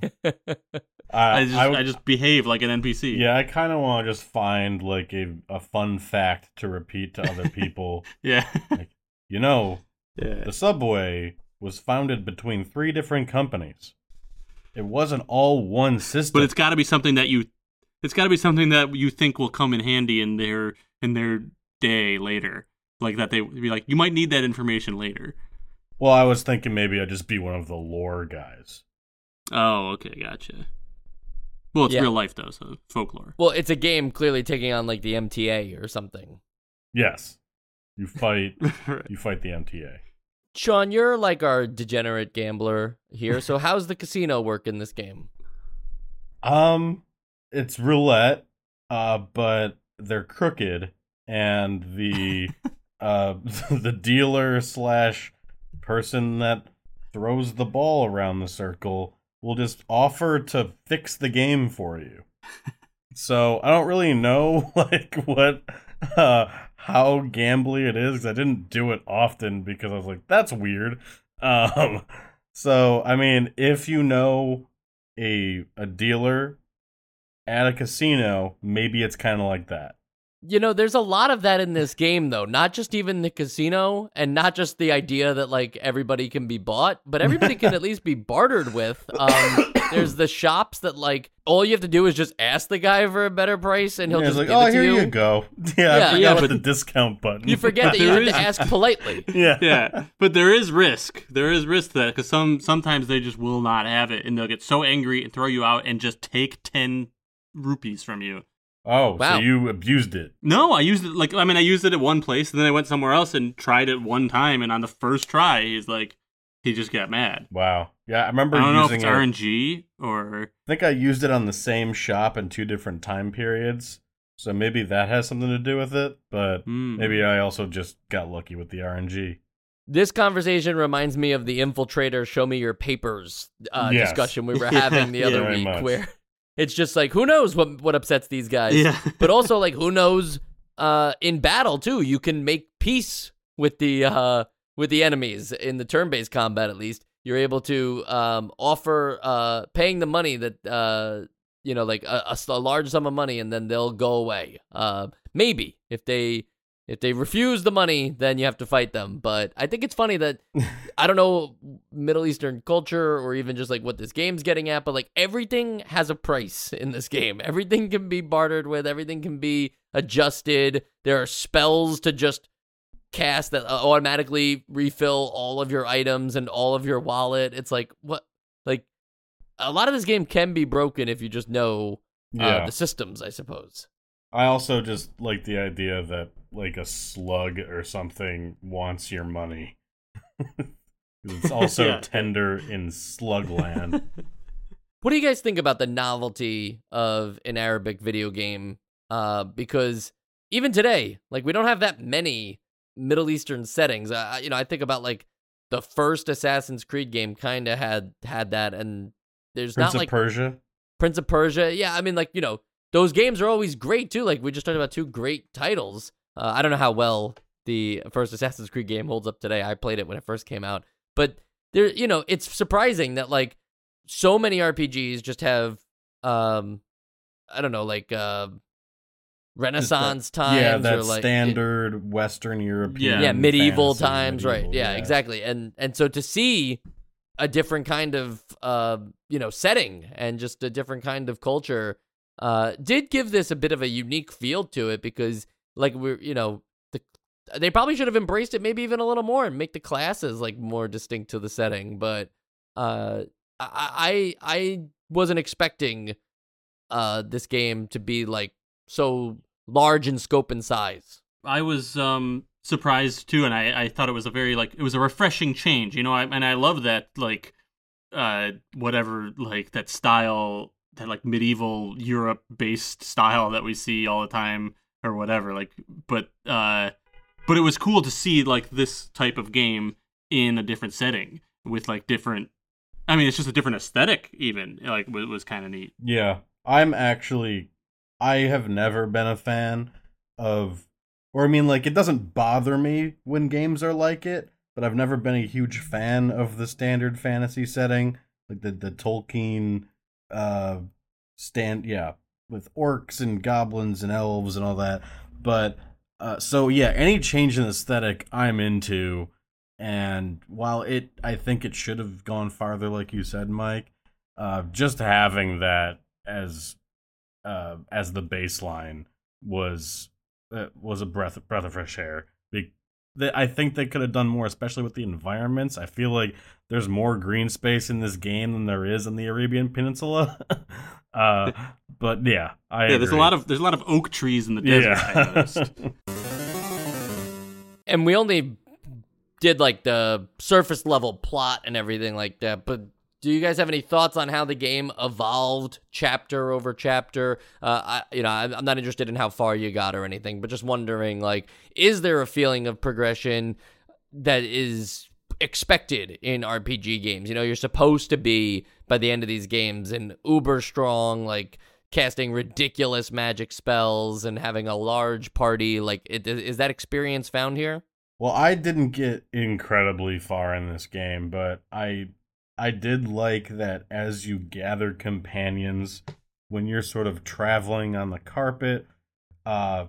I just, I, I, just behave like an NPC. yeah, I kind of want to just find like a, a fun fact to repeat to other people. yeah, Like, you know, yeah. the subway was founded between three different companies. It wasn't all one system. But it's got to be something that you. It's got to be something that you think will come in handy in their in their day later. Like that, they be like, you might need that information later. well, I was thinking maybe I'd just be one of the lore guys. Oh, okay, gotcha. Well, it's Yeah. real life though, so folklore. well, it's a game clearly taking on like the MTA or something. Yes, you fight. Right. you fight the MTA. Sean, you're like our degenerate gambler here. So how's the casino work in this game? Um, it's roulette, uh, but they're crooked, and the uh the dealer slash person that throws the ball around the circle will just offer to fix the game for you. so I don't really know like what uh how gambly it is 'cause I didn't do it often because I was like that's weird. Um so I mean if you know a a dealer at a casino, maybe it's kind of like that. You know, there's a lot of that in this game, though. Not just even the casino, and not just the idea that like everybody can be bought, but everybody can at least be bartered with. Um, there's the shops that like all you have to do is just ask the guy for a better price, and he'll Yeah, it's just like, give oh, it to here you. you go. Yeah, Yeah, I forgot yeah, but- the discount button. You forget that you There have is- to ask politely. yeah, yeah, but there is risk. There is risk to that because some sometimes they just will not have it, and they'll get so angry and throw you out and just take ten rupees from you. Oh, Wow. so you abused it. No, I used it like I mean I used it at one place, and then I went somewhere else and tried it one time, and on the first try, he's like, he just got mad. Wow. Yeah, I remember I don't know if it's it. RNG or I think I used it on the same shop in two different time periods. So maybe that has something to do with it, but Hmm. maybe I also just got lucky with the RNG. This conversation reminds me of the infiltrator "Show me your papers" uh, Yes. discussion we were having the other very week, much. where it's just like who knows what what upsets these guys. yeah. but also like who knows uh in battle too you can make peace with the uh with the enemies in the turn-based combat at least you're able to um offer uh paying the money that uh you know like a large sum of money and then they'll go away. Uh maybe. If they if they refuse the money then you have to fight them. But i think it's funny that i don't know middle eastern culture or even just like what this game's getting at but like everything has a price in this game. Everything can be bartered with everything can be adjusted. There are spells to just cast that uh, automatically refill all of your items and all of your wallet it's like what like a lot of this game can be broken if you just know uh, Yeah. the systems i suppose I also just like the idea that like a slug or something wants your money. it's also Yeah. tender in Slugland. What do you guys think about the novelty of an Arabic video game? Uh, because even today, like we don't have that many Middle Eastern settings. Uh, you know, I think about like the first Assassin's Creed game kind of had had that, and there's Prince not of like Persia. Prince of Persia. Yeah, I mean, like you know, those games are always great too. Like we just talked about two great titles. Uh, I don't know how well the first Assassin's Creed game holds up today. I played it when it first came out, but there, you know, it's surprising that like so many RPGs just have, um, I don't know, like uh, Renaissance times yeah, that or like standard Western European. Yeah. yeah medieval times right medieval, yeah, exactly and and so to see a different kind of uh you know setting and just a different kind of culture uh did give this a bit of a unique feel to it because like we're you know the they probably should have embraced it maybe even a little more and make the classes like more distinct to the setting but uh i i, I wasn't expecting uh this game to be like so large in scope and size I was um surprised too, and I, I thought it was a very like it was a refreshing change, you know. I, and I love that like uh whatever like that style that like medieval Europe based style that we see all the time or whatever. Like, but uh, but it was cool to see like this type of game in a different setting with like different. I mean, it's just a different aesthetic. Even like it was kind of neat. Yeah, I'm actually. I have never been a fan of, or I mean, like it doesn't bother me when games are like it, but I've never been a huge fan of the standard fantasy setting, like the the Tolkien, uh, stand yeah, with orcs and goblins and elves and all that. But uh, so yeah, any change in aesthetic, I'm into. And while it, I think it should have gone farther, like you said, Mike. Uh, just having that as uh, as the baseline was uh, was a breath breath of fresh air. Be- that I think they could have done more, especially with the environments. I feel like there's more green space in this game than there is in the Arabian Peninsula. uh, but yeah, I yeah, there's a lot of there's a lot of oak trees in the desert. Yeah. and we only did like the surface level plot and everything like that but do you guys have any thoughts on how the game evolved chapter over chapter? Uh I, you know i'm not interested in how far you got or anything but just wondering like is there a feeling of progression that is expected in rpg games? You know you're supposed to be by the end of these games an uber strong like casting ridiculous magic spells and having a large party. Like it, is that experience found here? Well, I didn't get incredibly far in this game, but I I did like that as you gather companions when you're sort of traveling on the carpet, uh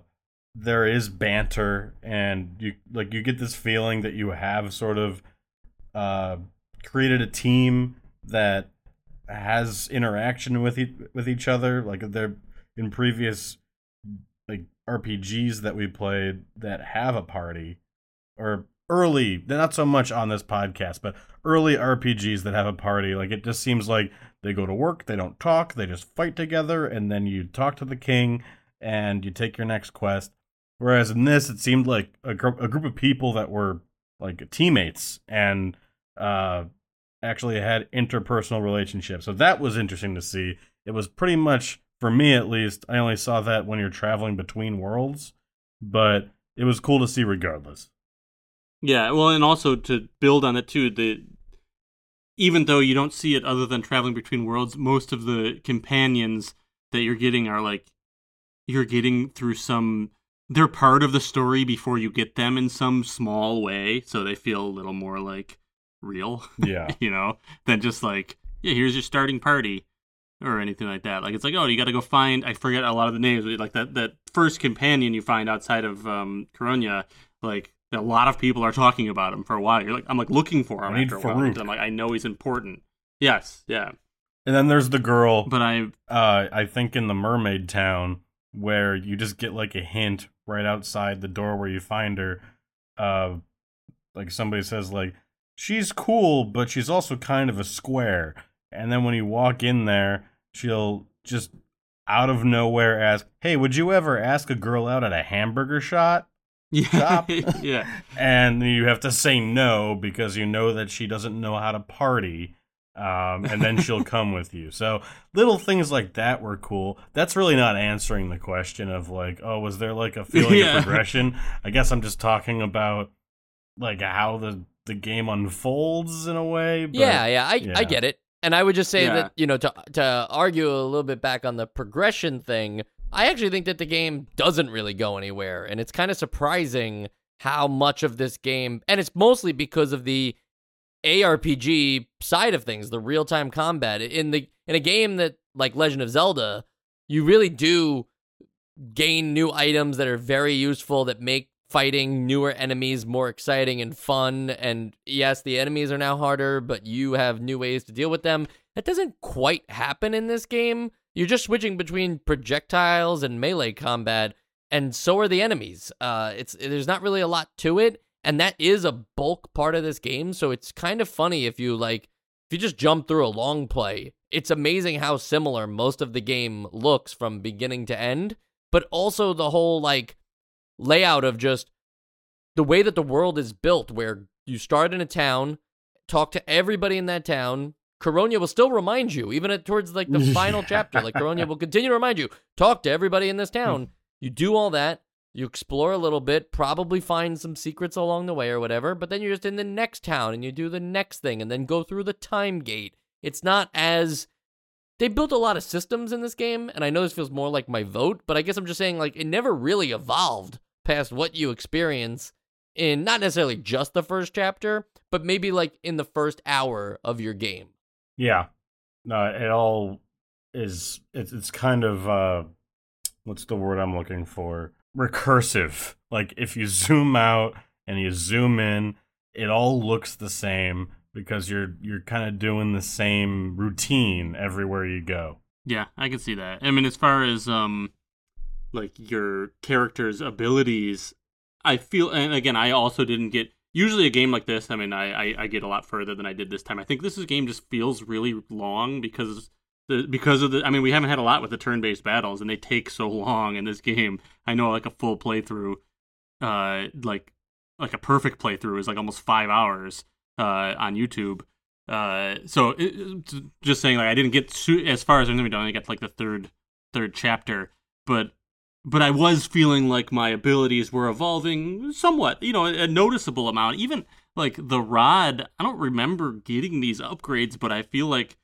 there is banter and you like you get this feeling that you have sort of uh created a team that has interaction with e- with each other. Like they're in previous like RPGs that we played that have a party or early not so much on this podcast but early rpgs that have a party. Like it just seems like they go to work they don't talk they just fight together and then you talk to the king and you take your next quest. Whereas in this it seemed like a, gr- a group of people that were like teammates and uh actually had interpersonal relationships. So that was interesting to see. It was pretty much for me at least i only saw that when you're traveling between worlds but it was cool to see regardless Yeah, well, and also to build on it too, the even though you don't see it other than traveling between worlds, most of the companions that you're getting are like you're getting through some they're part of the story before you get them in some small way, so they feel a little more like real, yeah you know, than just like, yeah, here's your starting party or anything like that. Like it's like, oh, you got to go find. I forget a lot of the names, but like that that first companion you find outside of um, Coronya, like a lot of people are talking about him for a while. You're like, I'm like looking for him I after a while. I'm like, I know he's important. Yes, yeah, And then there's the girl, but I uh, I think in the mermaid town, where you just get like a hint right outside the door where you find her. Uh, like somebody says, like, she's cool, but she's also kind of a square. And then when you walk in there, she'll just out of nowhere ask, Hey, would you ever ask a girl out at a hamburger shot? Yeah Stop. yeah and you have to say no because you know that she doesn't know how to party um, and then she'll come with you so little things like that were cool that's really not answering the question of like oh was there like a feeling Yeah. of progression i guess i'm just talking about like how the the game unfolds in a way but yeah, yeah, I, yeah. I get it. And I would just say Yeah. that, you know, to to argue a little bit back on the progression thing, I actually think that the game doesn't really go anywhere. And it's kind of surprising how much of this game, and it's mostly because of the ARPG side of things, the real time combat. In the in a game that like Legend of Zelda, you really do gain new items that are very useful that make fighting newer enemies more exciting and fun. And yes, the enemies are now harder, but you have new ways to deal with them. That doesn't quite happen in this game. You're just switching between projectiles and melee combat, and so are the enemies. Uh, it's there's not really a lot to it, and that is a bulk part of this game. So it's kind of funny if you like if you just jump through a long play. It's amazing how similar most of the game looks from beginning to end, but also the whole like layout of just the way that the world is built, where you start in a town, talk to everybody in that town, Corona will still remind you, even at towards like the final chapter. Like Corona will continue to remind you, talk to everybody in this hmm. town. You do all that, you explore a little bit, probably find some secrets along the way or whatever, but then you're just in the next town and you do the next thing and then go through the time gate. It's not as they built a lot of systems in this game, and I know this feels more like my vote, but I guess I'm just saying like it never really evolved past what you experience in not necessarily just the first chapter, but maybe like in the first hour of your game. Yeah. No, it all is it's it's kind of uh what's the word I'm looking for? Recursive. Like if you zoom out and you zoom in, it all looks the same because you're you're kind of doing the same routine everywhere you go. Yeah, I can see that. I mean, as far as um, like your character's abilities, I feel, and again, I also didn't get usually a game like this, I mean, I, I, I, get a lot further than I did this time. I think this game just feels really long because the because of the. I mean, we haven't had a lot with the turn-based battles, and they take so long in this game. I know like a full playthrough, uh, like like a perfect playthrough is like almost five hours uh on YouTube. Uh, so it, just saying, like I didn't get to. as far as I'm gonna be done. I got like the third third chapter, but but I was feeling like my abilities were evolving somewhat, you know, a noticeable amount. Even like the rod, I don't remember getting these upgrades, but I feel like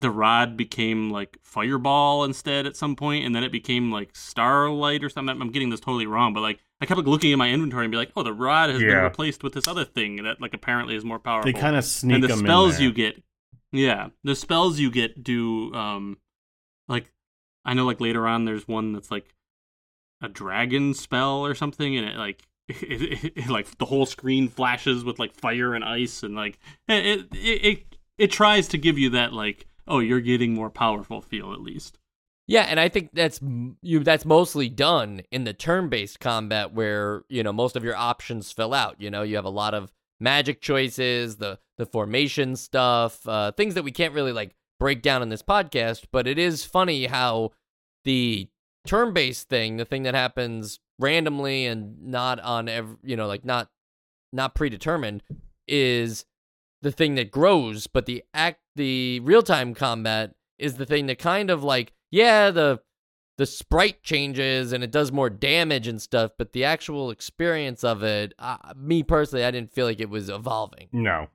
the rod became like fireball instead at some point, and then it became like starlight or something. I'm getting this totally wrong, but like I kept like, looking at my inventory and be like, oh, the rod has yeah. been replaced with this other thing that like apparently is more powerful. They kind of sneak and the spells you get. Yeah, the spells you get do um like I know like later on there's one that's like a dragon spell or something, and it like it, it, it, like the whole screen flashes with like fire and ice, and like it it it, it tries to give you that like oh you're getting more powerful feel at least. Yeah, and I think that's you. That's mostly done in the turn-based combat, where you know most of your options fill out. You know, you have a lot of magic choices, the the formation stuff, uh, things that we can't really like break down in this podcast. But it is funny how the turn based thing, the thing that happens randomly and not on every, you know, like not not predetermined, is the thing that grows. But the act, the real time combat is the thing that kind of like, yeah, the the sprite changes and it does more damage and stuff, but the actual experience of it, uh, me personally, I didn't feel like it was evolving. No.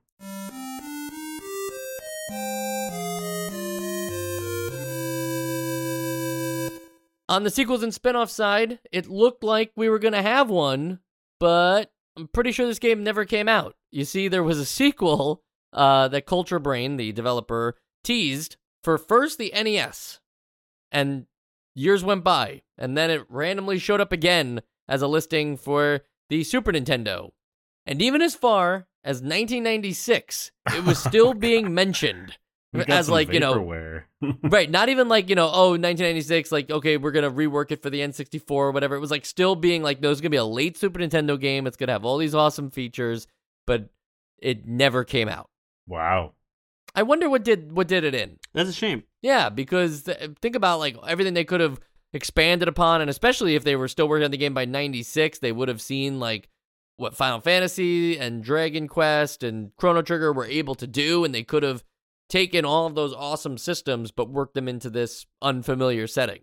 On the sequels and spin-off side, it looked like we were going to have one, but I'm pretty sure this game never came out. You see, there was a sequel uh, that Culture Brain, the developer, teased for first the NES, and years went by, and then it randomly showed up again as a listing for the Super Nintendo. And even as far as 1996, it was still being mentioned as like you know right not even like you know oh 1996 like okay we're gonna rework it for the n64 or whatever. It was like still being like there's gonna be a late super nintendo game. It's gonna have all these awesome features but it never came out. Wow. I wonder what did what did it in. That's a shame. Yeah because th- think about like everything they could have expanded upon and especially if they were still working on the game by 96 they would have seen like what final fantasy and dragon quest and chrono trigger were able to do and they could have taken all of those awesome systems but worked them into this unfamiliar setting.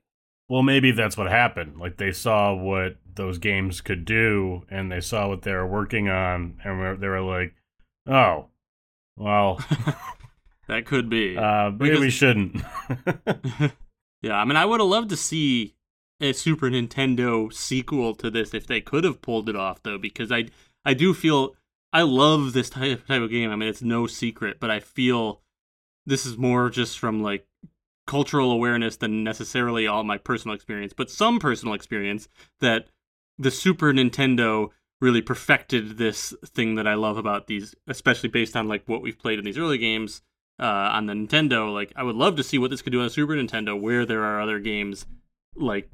Well, maybe that's what happened. Like they saw what those games could do, and they saw what they were working on, and they were like, "Oh, well, that could be." Uh, maybe because... we shouldn't. yeah, I mean, I would have loved to see a Super Nintendo sequel to this if they could have pulled it off, though, because I I do feel I love this type type of game. I mean, it's no secret, but I feel this is more just from like cultural awareness than necessarily all my personal experience, but some personal experience that the Super Nintendo really perfected this thing that I love about these, especially based on like what we've played in these early games uh, on the Nintendo. Like, I would love to see what this could do on a Super Nintendo, where there are other games like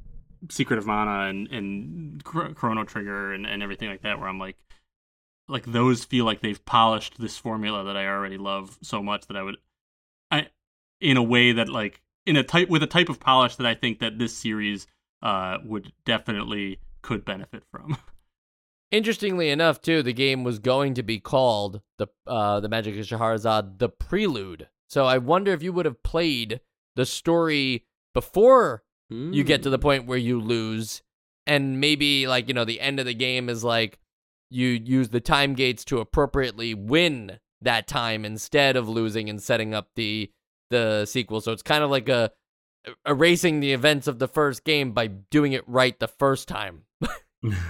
Secret of Mana and and Chrono Trigger and, and everything like that, where I'm like, like those feel like they've polished this formula that I already love so much that I would, in a way that like in a type with a type of polish that I think that this series uh would definitely could benefit from. Interestingly enough, too, the game was going to be called the uh, the Magic of Scheherazade: The Prelude. So I wonder if you would have played the story before mm. you get to the hmm. point where you lose, and maybe like you know the end of the game is like you use the time gates to appropriately win that time instead of losing and setting up the the sequel. So it's kind of like a erasing the events of the first game by doing it right the first time.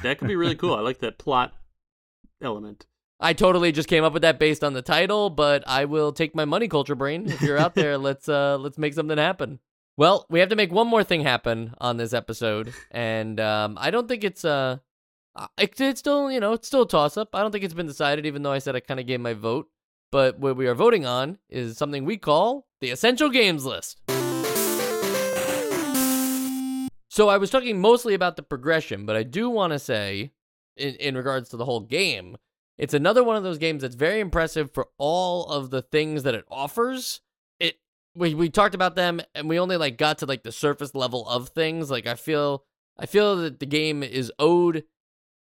that could be really cool. I like that plot element. I totally just came up with that based on the title, but I will take my money culture brain. If you're out there, let's uh let's make something happen. Well, we have to make one more thing happen on this episode, and um, I don't think it's uh, it, it's still you know it's still a toss up. I don't think it's been decided, even though I said I kind of gave my vote. But what we are voting on is something we call the essential games list. So I was talking mostly about the progression, but I do want to say, in, in regards to the whole game, it's another one of those games that's very impressive for all of the things that it offers. It we we talked about them and we only like got to like the surface level of things. Like I feel I feel that the game is owed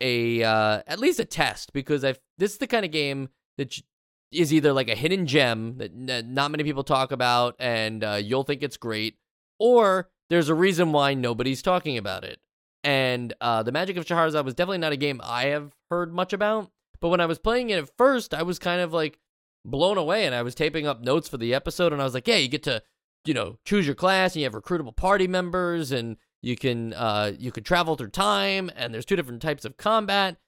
a uh, at least a test because I this is the kind of game that is either like a hidden gem that not many people talk about and uh, you'll think it's great, or there's a reason why nobody's talking about it. And uh, the Magic of Scheherazade was definitely not a game I have heard much about. But when I was playing it at first, I was kind of like blown away, and I was taping up notes for the episode, and I was like, "Yeah, you get to, you know, choose your class, and you have recruitable party members, and you can uh, you can travel through time, and there's two different types of combat."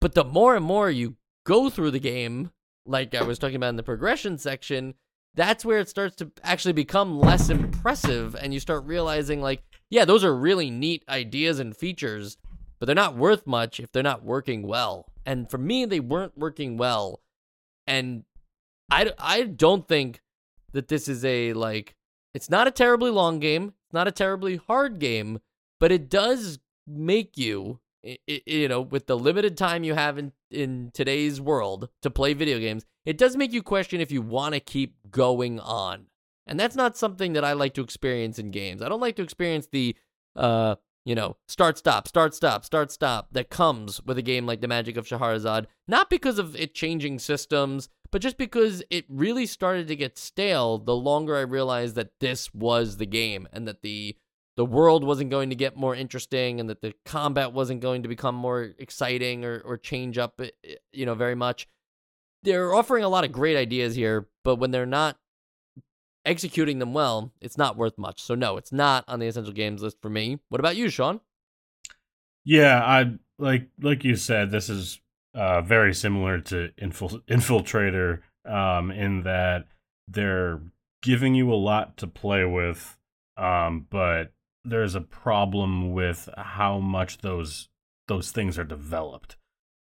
But the more and more you go through the game, like I was talking about in the progression section, that's where it starts to actually become less impressive and you start realizing like yeah those are really neat ideas and features but they're not worth much if they're not working well. And for me they weren't working well. And i, I don't think that this is a like it's not a terribly long game it's not a terribly hard game but it does make you you know, with the limited time you have in, in today's world to play video games, it does make you question if you want to keep going on. And that's not something that I like to experience in games. I don't like to experience the, uh, you know, start, stop, start, stop, start, stop that comes with a game like The Magic of Scheherazade. Not because of it changing systems, but just because it really started to get stale the longer I realized that this was the game and that the the world wasn't going to get more interesting and that the combat wasn't going to become more exciting or, or change up, eh, eh, you know, very much. They're offering a lot of great ideas here, but when they're not executing them well, it's not worth much. So no, it's not on the essential games list for me. What about you, Sean? Yeah, I like like you said, this is uh, very similar to Infil- Infiltrator um, in that they're giving you a lot to play with, um, but there's a problem with how much those those things are developed.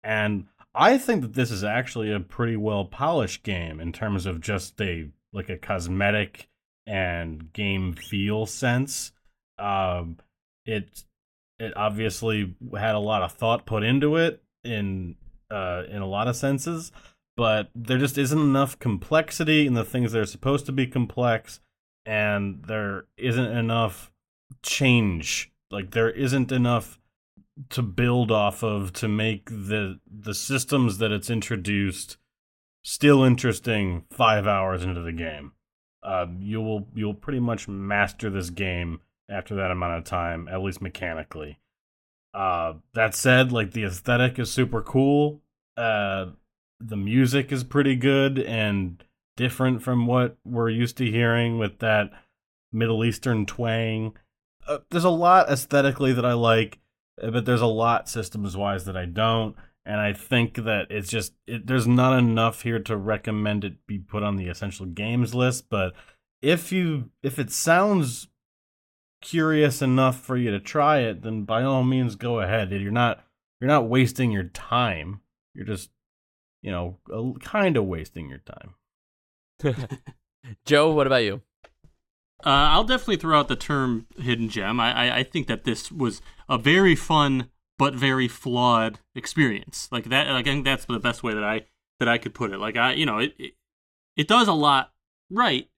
And I think that this is actually a pretty well polished game in terms of just a like a cosmetic and game feel sense. Um, it it obviously had a lot of thought put into it in uh, in a lot of senses, but there just isn't enough complexity in the things that are supposed to be complex, and there isn't enough change. Like there isn't enough to build off of to make the the systems that it's introduced still interesting 5 hours into the game. Uh, you will you'll pretty much master this game after that amount of time, at least mechanically. Uh, that said, like the aesthetic is super cool. Uh, the music is pretty good and different from what we're used to hearing with that Middle Eastern twang uh, there's a lot aesthetically that I like, uh, but there's a lot systems wise that I don't. And I think that it's just it, there's not enough here to recommend it be put on the essential games list. But if you if it sounds curious enough for you to try it, then by all means go ahead. You're not you're not wasting your time. You're just you know kind of wasting your time. Joe, what about you? Uh, I'll definitely throw out the term hidden gem. I, I, I think that this was a very fun but very flawed experience. Like that, like, I think that's the best way that I that I could put it. Like I, you know, it it, it does a lot right,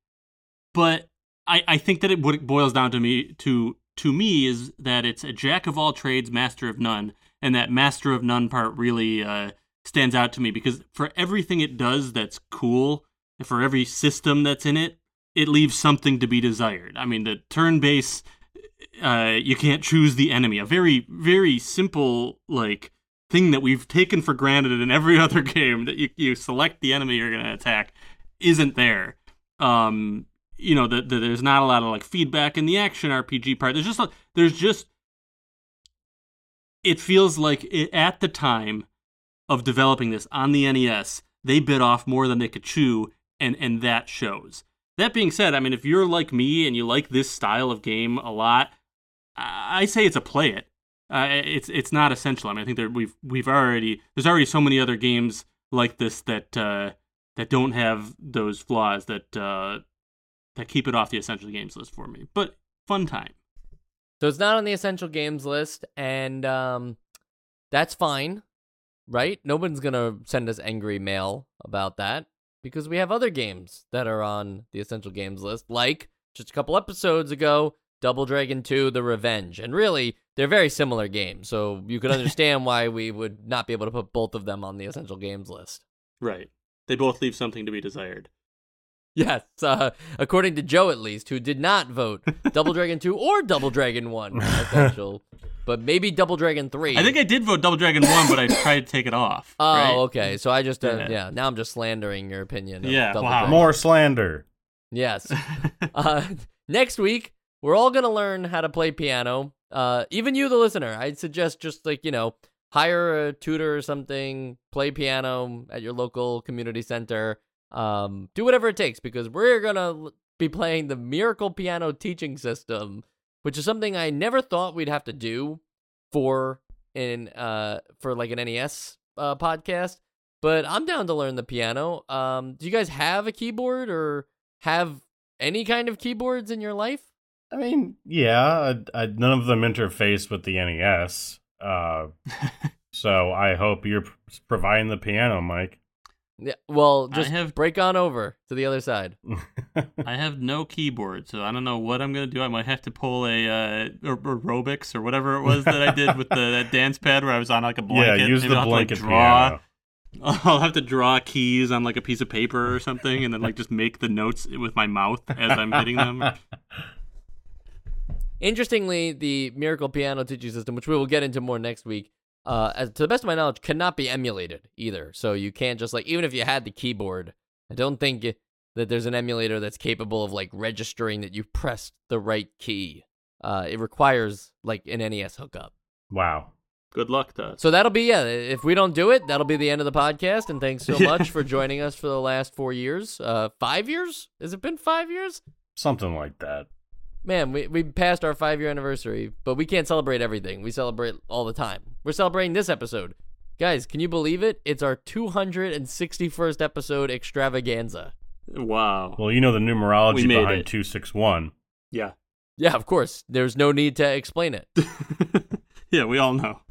but I, I think that it what it boils down to me to to me is that it's a jack of all trades, master of none, and that master of none part really uh, stands out to me because for everything it does that's cool, and for every system that's in it, it leaves something to be desired. I mean, the turn base, uh, you can't choose the enemy. A very very simple like thing that we've taken for granted in every other game that you you select the enemy you're going to attack isn't there. Um, you know, that the, there's not a lot of like feedback in the action RPG part. There's just there's just it feels like it, at the time of developing this on the NES, they bit off more than they could chew, and and that shows. That being said, I mean, if you're like me and you like this style of game a lot, I say it's a play it. Uh, it's it's not essential. I mean, I think that we've we've already there's already so many other games like this that uh, that don't have those flaws that uh, that keep it off the essential games list for me. But fun time. So it's not on the essential games list, and um, that's fine, right? No one's gonna send us angry mail about that because we have other games that are on the essential games list, like just a couple episodes ago, Double Dragon 2: The Revenge, and really they're very similar games, so you could understand why we would not be able to put both of them on the essential games list. Right. They both leave something to be desired. Yes, uh, according to Joe at least, who did not vote Double Dragon 2 or Double Dragon 1 essential, but maybe Double Dragon 3. I think I did vote Double Dragon 1, but I tried to take it off. Oh, right? okay. So I just, uh, yeah. Yeah. now I'm just slandering your opinion. Of Yeah, Double wow. Dragon. More slander. Yes. uh, next week, we're all going to learn how to play piano. Uh, even you, the listener, I'd suggest just like, you know, hire a tutor or something, play piano at your local community center. Um, do whatever it takes because we're going to be playing the Miracle Piano Teaching System, which is something I never thought we'd have to do for in uh for like an NES uh podcast. But I'm down to learn the piano. Um, do you guys have a keyboard or have any kind of keyboards in your life? I mean, yeah, I, I, none of them interface with the NES. Uh, so I hope you're providing the piano, Mike. Yeah. Well, I just have- break on over to the other side. I have no keyboard, so I don't know what I'm gonna do. I might have to pull a uh, aerobics or whatever it was that I did with the that dance pad where I was on like a blanket. yeah, use Maybe the I'll have to, like, blanket draw. piano. I'll have to draw keys on like a piece of paper or something, and then like just make the notes with my mouth as I'm hitting them. Interestingly, the Miracle Piano Teaching System, which we will get into more next week, uh, as to the best of my knowledge, cannot be emulated either. So you can't just like even if you had the keyboard, I don't think that there's an emulator that's capable of like registering that you pressed the right key. Uh, it requires like an NES hookup. Wow. Good luck to us. So that'll be yeah. If we don't do it, that'll be the end of the podcast. And thanks so much for joining us for the last four years. Uh, five years? Has it been five years? Something like that. Man, we we passed our five year anniversary, but we can't celebrate everything. We celebrate all the time. We're celebrating this episode, guys. Can you believe it? It's our 261st episode extravaganza. Wow. Well, you know the numerology behind it. 261. Yeah. Yeah, of course. There's no need to explain it. yeah, we all know.